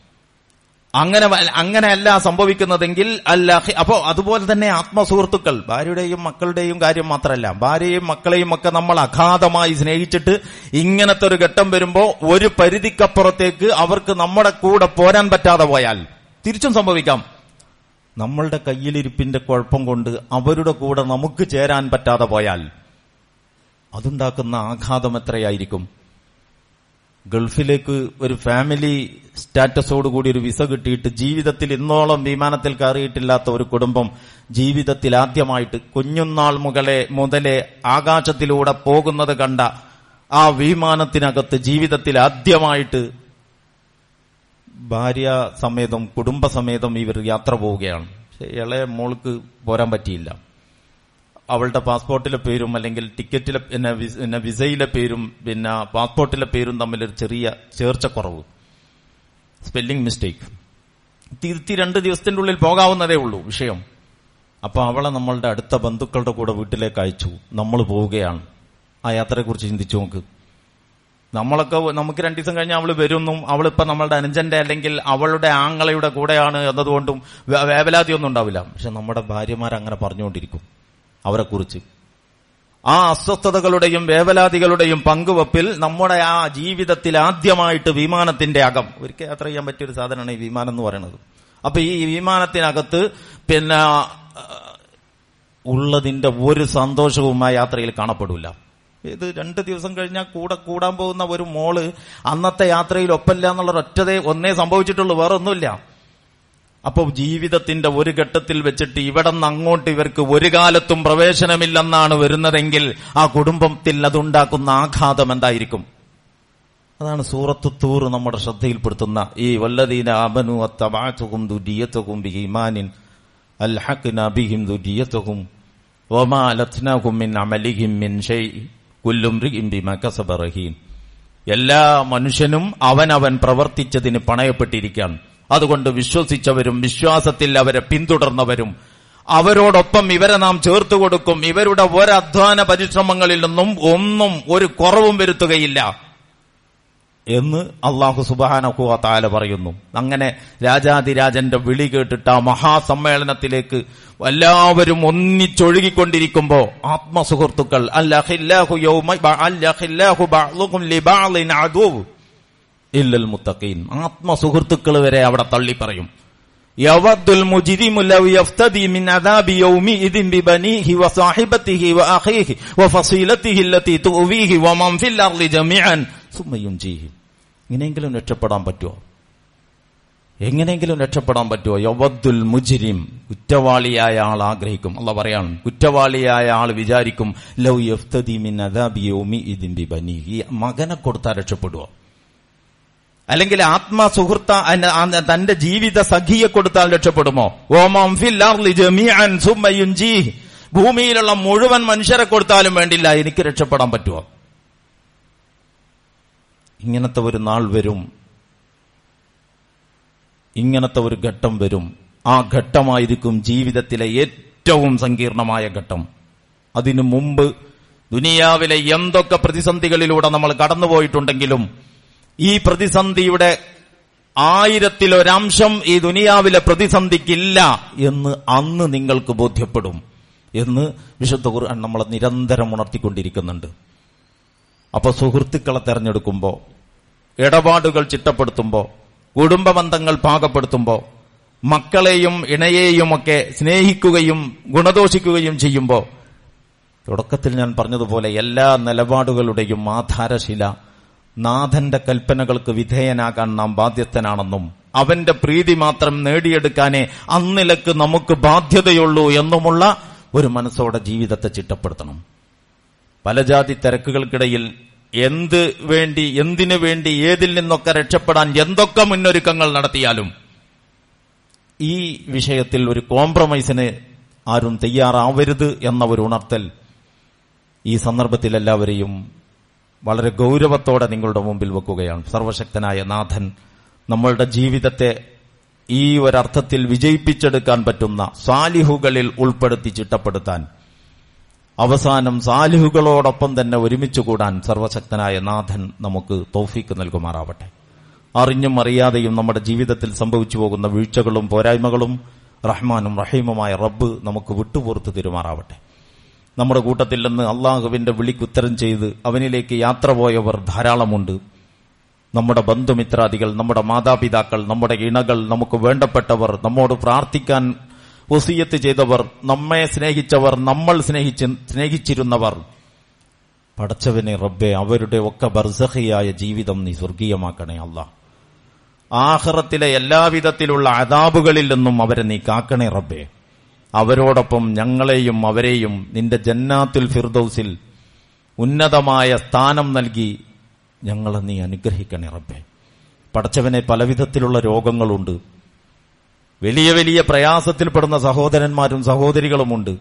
അങ്ങനെ അങ്ങനെയല്ല സംഭവിക്കുന്നതെങ്കിൽ അല്ല അപ്പോ അതുപോലെ തന്നെ ആത്മസുഹൃത്തുക്കൾ ഭാര്യയുടെയും മക്കളുടെയും കാര്യം മാത്രമല്ല ഭാര്യയും മക്കളെയും ഒക്കെ നമ്മൾ അഗാധമായി സ്നേഹിച്ചിട്ട് ഇങ്ങനത്തെ ഒരു ഘട്ടം വരുമ്പോ ഒരു പരിധിക്കപ്പുറത്തേക്ക് അവർക്ക് നമ്മുടെ കൂടെ പോരാൻ പറ്റാതെ പോയാൽ തിരിച്ചും സംഭവിക്കാം. നമ്മളുടെ കയ്യിലിരിപ്പിന്റെ കുഴപ്പം കൊണ്ട് അവരുടെ കൂടെ നമുക്ക് ചേരാൻ പറ്റാതെ പോയാൽ അതുണ്ടാക്കുന്ന ആഘാതം എത്രയായിരിക്കും? ഗൾഫിലേക്ക് ഒരു ഫാമിലി സ്റ്റാറ്റസോട് കൂടി ഒരു വിസ കിട്ടിയിട്ട് ജീവിതത്തിൽ ഇന്നോളം വിമാനത്തിൽ കയറിയിട്ടില്ലാത്ത ഒരു കുടുംബം ജീവിതത്തിൽ ആദ്യമായിട്ട് കുഞ്ഞുനാൾ മുകളെ മുതലേ ആകാശത്തിലൂടെ പോകുന്നത് കണ്ട ആ വിമാനത്തിനകത്ത് ജീവിതത്തിൽ ആദ്യമായിട്ട് ഭാര്യ സമേതം കുടുംബസമേതം ഇവർ യാത്ര പോവുകയാണ്. പക്ഷെ ഇളയ മോൾക്ക് പോരാൻ പറ്റിയില്ല. അവളുടെ പാസ്പോർട്ടിലെ പേരും അല്ലെങ്കിൽ ടിക്കറ്റിലെ പിന്നെ വിസയിലെ പേരും പിന്നെ പാസ്പോർട്ടിലെ പേരും തമ്മിലൊരു ചെറിയ ചേർച്ചക്കുറവ്. സ്പെല്ലിംഗ് മിസ്റ്റേക്ക് തിരുത്തി രണ്ട് ദിവസത്തിന്റെ ഉള്ളിൽ പോകാവുന്നതേ ഉള്ളൂ വിഷയം. അപ്പൊ അവളെ നമ്മളുടെ അടുത്ത ബന്ധുക്കളുടെ കൂടെ വീട്ടിലേക്ക് അയച്ചു. നമ്മൾ പോവുകയാണ്. ആ യാത്രയെക്കുറിച്ച് ചിന്തിച്ചു നോക്ക്. നമ്മളൊക്കെ നമുക്ക് രണ്ടു ദിവസം കഴിഞ്ഞാൽ അവൾ വരുന്നും അവളിപ്പോ നമ്മളുടെ അനുജന്റെ അല്ലെങ്കിൽ അവളുടെ ആങ്ങളയുടെ കൂടെയാണ് എന്നതുകൊണ്ടും വേവലാതിയൊന്നും ഉണ്ടാവില്ല. പക്ഷെ നമ്മുടെ ഭാര്യമാർ അങ്ങനെ പറഞ്ഞുകൊണ്ടിരിക്കും. അവരെ കുറിച്ച് ആ അസ്വസ്ഥതകളുടെയും വേവലാതികളുടെയും പങ്കുവപ്പിൽ നമ്മുടെ ആ ജീവിതത്തിൽ ആദ്യമായിട്ട് വിമാനത്തിന്റെ അകം. ഒരിക്കൽ യാത്ര ചെയ്യാൻ പറ്റിയ ഒരു സാധനമാണ് ഈ വിമാനം എന്ന് പറയുന്നത്. അപ്പൊ ഈ വിമാനത്തിനകത്ത് പിന്നെ ഉള്ളതിന്റെ ഒരു സന്തോഷവും ആ യാത്രയിൽ കാണപ്പെടില്ല ഇത് രണ്ട് ദിവസം കഴിഞ്ഞാൽ കൂടെ കൂടാൻ പോകുന്ന ഒരു മോൾ അന്നത്തെ യാത്രയിൽ ഒപ്പല്ല എന്നുള്ള ഒറ്റതേ ഒന്നേ സംഭവിച്ചിട്ടുള്ളൂ വേറെ ഒന്നുമില്ല അപ്പൊ ജീവിതത്തിന്റെ ഒരു ഘട്ടത്തിൽ വെച്ചിട്ട് ഇവിടെ നിന്ന് അങ്ങോട്ട് ഇവർക്ക് ഒരു കാലത്തും പ്രവേശനമില്ലെന്നാണ് വരുന്നതെങ്കിൽ ആ കുടുംബത്തിൽ അതുണ്ടാക്കുന്ന ആഘാതം എന്തായിരിക്കും? അതാണ് സൂറത്ത് തൂർ നമ്മുടെ ശ്രദ്ധയിൽപ്പെടുത്തുന്ന ഈ വല്ലതീന അബനു അത്തവാത്തുകും ദുരിയത്തുകും ബിഹിമാനിൻ അൽഹഖ്ന നബിഹിം ദുരിയത്തുകും വമാ ലത്നാഹും മിൻ അമലിഹിം മിൻ കുല്ലും എല്ലാ മനുഷ്യനും അവനവൻ പ്രവർത്തിച്ചതിന് പണയപ്പെട്ടിരിക്കുകയാണ്. അതുകൊണ്ട് വിശ്വസിച്ചവരും വിശ്വാസത്തിൽ അവരെ പിന്തുടർന്നവരും അവരോടൊപ്പം ഇവരെ നാം ചേർത്തു കൊടുക്കും. ഇവരുടെ ഒരധ്വാന പരിശ്രമങ്ങളിൽ നിന്നും ഒന്നും ഒരു കുറവും വരുത്തുകയില്ല എന്ന് അള്ളാഹു സുബാനഹുവ താല പറയുന്നു. അങ്ങനെ രാജാതിരാജന്റെ വിളി കേട്ടിട്ട് ആ മഹാസമ്മേളനത്തിലേക്ക് എല്ലാവരും ഒന്നിച്ചൊഴുകിക്കൊണ്ടിരിക്കുമ്പോ ആത്മസുഹൃത്തുക്കൾ അല്ലഹില്ലാഹു ഇല്ലൽ മുത്തഖീൻ. ആത്മസുഹൃത്തുക്കൾ വരെ അവിടെ തള്ളി പറയും. യവദ്ദുൽ മുജ്രിമു ലൗ യഫ്തദി മിൻ അദാബി യൗമിഇദിൻ ബിബനീഹി വസാഹിബതിഹി വഅഖീഹി വഫസീലതിഹി അല്ലതി തുവീഹി വമൻ ഫിൽ അർളി ജമീഅൻ. സുമ്മ യുൻജീഹി ഇങ്ങനെയെങ്കിലും രക്ഷപ്പെടാൻ പറ്റുമോ എങ്ങനെയെങ്കിലും രക്ഷപ്പെടാൻ പറ്റുമോ യവദ്ദുൽ മുജിരിം. കുറ്റവാളിയായ ആൾ ആഗ്രഹിക്കും. അല്ല പറയാണ്. കുറ്റവാളിയായ ആൾ വിചാരിക്കും ലൗ യഫ്തദി മിൻ അദാബി യൗമിഇദിൻ ബിബനീഹി. മകനെ കൊടുത്താൽ രക്ഷപ്പെടുവോ? അല്ലെങ്കിൽ ആത്മാ സുഹൃത്ത തന്റെ ജീവിത സഖിയെ കൊടുത്താൽ രക്ഷപ്പെടുമോ? ഓമം. ഭൂമിയിലുള്ള മുഴുവൻ മനുഷ്യരെ കൊടുത്താലും വേണ്ടില്ല എനിക്ക് രക്ഷപ്പെടാൻ പറ്റുമോ? ഇങ്ങനത്തെ ഒരു നാൾ വരും. ഇങ്ങനത്തെ ഒരു ഘട്ടം വരും. ആ ഘട്ടമായിരിക്കും ജീവിതത്തിലെ ഏറ്റവും സങ്കീർണമായ ഘട്ടം. അതിനു മുമ്പ് ദുനിയാവിലെ എന്തൊക്കെ പ്രതിസന്ധികളിലൂടെ നമ്മൾ കടന്നുപോയിട്ടുണ്ടെങ്കിലും ഈ പ്രതിസന്ധിയുടെ ആയിരത്തിലൊരംശം ഈ ദുനിയാവിലെ പ്രതിസന്ധിക്കില്ല എന്ന് അന്ന് നിങ്ങൾക്ക് ബോധ്യപ്പെടും എന്ന് വിശുദ്ധ ഖുർആൻ നമ്മളെ നിരന്തരം ഉണർത്തിക്കൊണ്ടിരിക്കുന്നുണ്ട്. അപ്പൊ സുഹൃത്തുക്കളെ തെരഞ്ഞെടുക്കുമ്പോൾ ഇടപാടുകൾ ചിട്ടപ്പെടുത്തുമ്പോൾ കുടുംബ ബന്ധങ്ങൾ പാകപ്പെടുത്തുമ്പോൾ മക്കളെയും ഇണയെയുമൊക്കെ സ്നേഹിക്കുകയും ഗുണദോഷിക്കുകയും ചെയ്യുമ്പോൾ തുടക്കത്തിൽ ഞാൻ പറഞ്ഞതുപോലെ എല്ലാ നിലപാടുകളുടെയും ആധാരശില നാഥന്റെ കൽപ്പനകൾക്ക് വിധേയനാകാൻ നാം ബാധ്യസ്ഥനാണെന്നും അവന്റെ പ്രീതി മാത്രം നേടിയെടുക്കാനേ അന്നിലക്ക് നമുക്ക് ബാധ്യതയുള്ളൂ എന്നുമുള്ള ഒരു മനസ്സോടെ ജീവിതത്തെ ചിട്ടപ്പെടുത്തണം. പല ജാതി തിരക്കുകൾക്കിടയിൽ എന്ത് വേണ്ടി എന്തിനു വേണ്ടി ഏതിൽ നിന്നൊക്കെ രക്ഷപ്പെടാൻ എന്തൊക്കെ മുന്നൊരുക്കങ്ങൾ നടത്തിയാലും ഈ വിഷയത്തിൽ ഒരു കോംപ്രമൈസിന് ആരും തയ്യാറാവരുത് എന്ന ഒരു ഉണർത്തൽ ഈ സന്ദർഭത്തിൽ എല്ലാവരെയും വളരെ ഗൗരവത്തോടെ നിങ്ങളുടെ മുമ്പിൽ വെക്കുകയാണ്. സർവശക്തനായ നാഥൻ നമ്മളുടെ ജീവിതത്തെ ഈ ഒരർത്ഥത്തിൽ വിജയിപ്പിച്ചെടുക്കാൻ പറ്റുന്ന സാലിഹുകളിൽ ഉൾപ്പെടുത്തി ചിട്ടപ്പെടുത്താൻ അവസാനം സാലിഹുകളോടൊപ്പം തന്നെ ഒരുമിച്ച് കൂടാൻ സർവശക്തനായ നാഥൻ നമുക്ക് തോഫീക്ക് നൽകുമാറാവട്ടെ. അറിഞ്ഞും അറിയാതെയും നമ്മുടെ ജീവിതത്തിൽ സംഭവിച്ചു പോകുന്ന വീഴ്ചകളും പോരായ്മകളും റഹ്മാനും റഹീമുമായ റബ്ബ് നമുക്ക് വിട്ടുപുറത്ത് തിരുമാറാവട്ടെ. നമ്മുടെ കൂട്ടത്തിൽ നിന്ന് അള്ളാഹുവിന്റെ വിളിക്കുത്തരം ചെയ്ത് അവനിലേക്ക് യാത്ര പോയവർ ധാരാളമുണ്ട്. നമ്മുടെ ബന്ധുമിത്രാദികൾ നമ്മുടെ മാതാപിതാക്കൾ നമ്മുടെ ഇണകൾ നമുക്ക് വേണ്ടപ്പെട്ടവർ നമ്മോട് പ്രാർത്ഥിക്കാൻ ഒസിയത്ത് ചെയ്തവർ നമ്മെ സ്നേഹിച്ചവർ നമ്മൾ സ്നേഹിച്ച് സ്നേഹിച്ചിരുന്നവർ. പടച്ചവനെ റബ്ബെ അവരുടെ ഒക്കെ ബർസഹിയായ ജീവിതം നീ സ്വർഗീയമാക്കണേ അല്ല ആഹ്റത്തിലെ എല്ലാവിധത്തിലുള്ള അതാബുകളിൽ നിന്നും അവരെ നീ കാക്കണേ റബ്ബെ. അവരോടൊപ്പം ഞങ്ങളെയും അവരെയും നിന്റെ ജന്നാത്തുൽ ഫിർദൌസിൽ ഉന്നതമായ സ്ഥാനം നൽകി ഞങ്ങളെ നീ അനുഗ്രഹിക്കണേ റബ്ബെ. പടച്ചവനെ പലവിധത്തിലുള്ള രോഗങ്ങളുണ്ട്. വലിയ വലിയ പ്രയാസത്തിൽപ്പെടുന്ന സഹോദരന്മാരും സഹോദരികളുമുണ്ട്.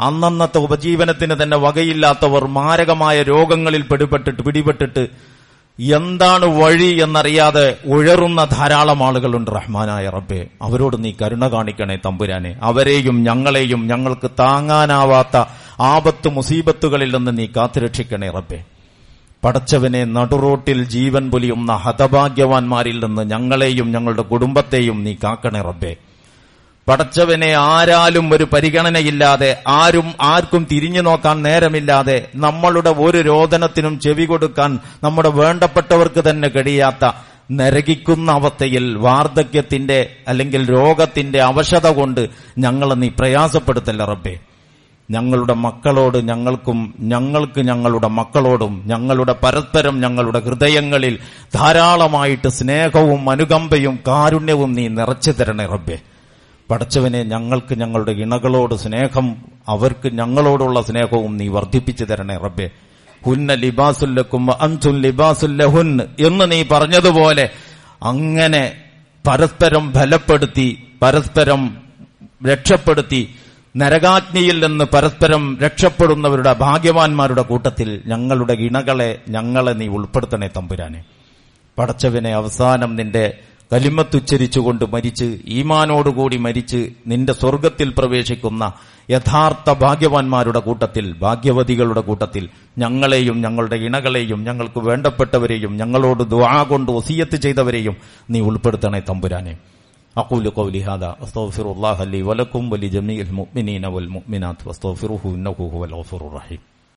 അന്നന്നത്തെ ഉപജീവനത്തിന് തന്നെ വകയില്ലാത്തവർ മാരകമായ രോഗങ്ങളിൽ പിടിപെട്ടിട്ട് പിടിപെട്ടിട്ട് എന്താണ് വഴി എന്നറിയാതെ ഉഴറുന്ന ധാരാളം ആളുകളുണ്ട് റഹ്മാനായ റബ്ബെ. അവരോട് നീ കരുണ കാണിക്കണേ തമ്പുരാനെ. അവരെയും ഞങ്ങളെയും ഞങ്ങൾക്ക് താങ്ങാനാവാത്ത ആപത്ത് മുസീബത്തുകളിൽ നിന്ന് നീ കാത്തുരക്ഷിക്കണേ റബ്ബെ. പടച്ചവനെ നടുറോട്ടിൽ ജീവൻ പൊലിയുന്ന ഹതഭാഗ്യവാന്മാരിൽ നിന്ന് ഞങ്ങളെയും ഞങ്ങളുടെ കുടുംബത്തെയും നീ കാക്കണേ റബ്ബെ. പടച്ചവനെ ആരാലും ഒരു പരിഗണനയില്ലാതെ ആരും ആർക്കും തിരിഞ്ഞു നോക്കാൻ നേരമില്ലാതെ നമ്മളുടെ ഒരു രോദനത്തിനും ചെവി കൊടുക്കാൻ നമ്മുടെ വേണ്ടപ്പെട്ടവർക്ക് തന്നെ കഴിയാത്ത നരകിക്കുന്ന അവസ്ഥയിൽ വാർദ്ധക്യത്തിന്റെ അല്ലെങ്കിൽ രോഗത്തിന്റെ അവശത കൊണ്ട് ഞങ്ങളെ നീ പ്രയാസപ്പെടുത്തല്ല റബ്ബേ. ഞങ്ങളുടെ മക്കളോട് ഞങ്ങൾക്കും ഞങ്ങൾക്ക് ഞങ്ങളുടെ മക്കളോടും ഞങ്ങളുടെ പരസ്പരം ഞങ്ങളുടെ ഹൃദയങ്ങളിൽ ധാരാളമായിട്ട് സ്നേഹവും അനുകമ്പയും കാരുണ്യവും നീ നിറച്ചു തരണേ റബ്ബേ. പടച്ചവനെ ഞങ്ങൾക്ക് ഞങ്ങളുടെ ഇണകളോട് സ്നേഹം അവർക്ക് ഞങ്ങളോടുള്ള സ്നേഹവും നീ വർദ്ധിപ്പിച്ചു തരണേ റബ്ബെ. ഹുന്ന ലിബാസുല്ലക്കും അൻസുൻ ലിബാസുല്ലഹുൻ എന്ന് നീ പറഞ്ഞതുപോലെ അങ്ങനെ പരസ്പരം ബലപ്പെടുത്തി പരസ്പരം രക്ഷപ്പെടുത്തി നരകാജ്ഞയിൽ നിന്ന് പരസ്പരം രക്ഷപ്പെടുന്നവരുടെ ഭാഗ്യവാന്മാരുടെ കൂട്ടത്തിൽ ഞങ്ങളുടെ ഇണകളെ ഞങ്ങളെ നീ ഉൾപ്പെടുത്തണേ തമ്പുരാനെ. പടച്ചവനെ അവസാനം നിന്റെ കലിമത്തുച്ചരിച്ചുകൊണ്ട് മരിച്ച് ഈമാനോടുകൂടി മരിച്ച് നിന്റെ സ്വർഗത്തിൽ പ്രവേശിക്കുന്ന യഥാർത്ഥ ഭാഗ്യവാന്മാരുടെ കൂട്ടത്തിൽ ഭാഗ്യവതികളുടെ കൂട്ടത്തിൽ ഞങ്ങളെയും ഞങ്ങളുടെ ഇണകളെയും ഞങ്ങൾക്ക് വേണ്ടപ്പെട്ടവരെയും ഞങ്ങളോട് ദ്വാ കൊണ്ട് ഒസിയത്ത് ചെയ്തവരെയും നീ ഉൾപ്പെടുത്തണേ തമ്പുരാനെ أقول قولي هذا أستغفر الله لي ولكم ولجميع المؤمنين والمؤمنات واستغفروه إنه هو الغفور الرحيم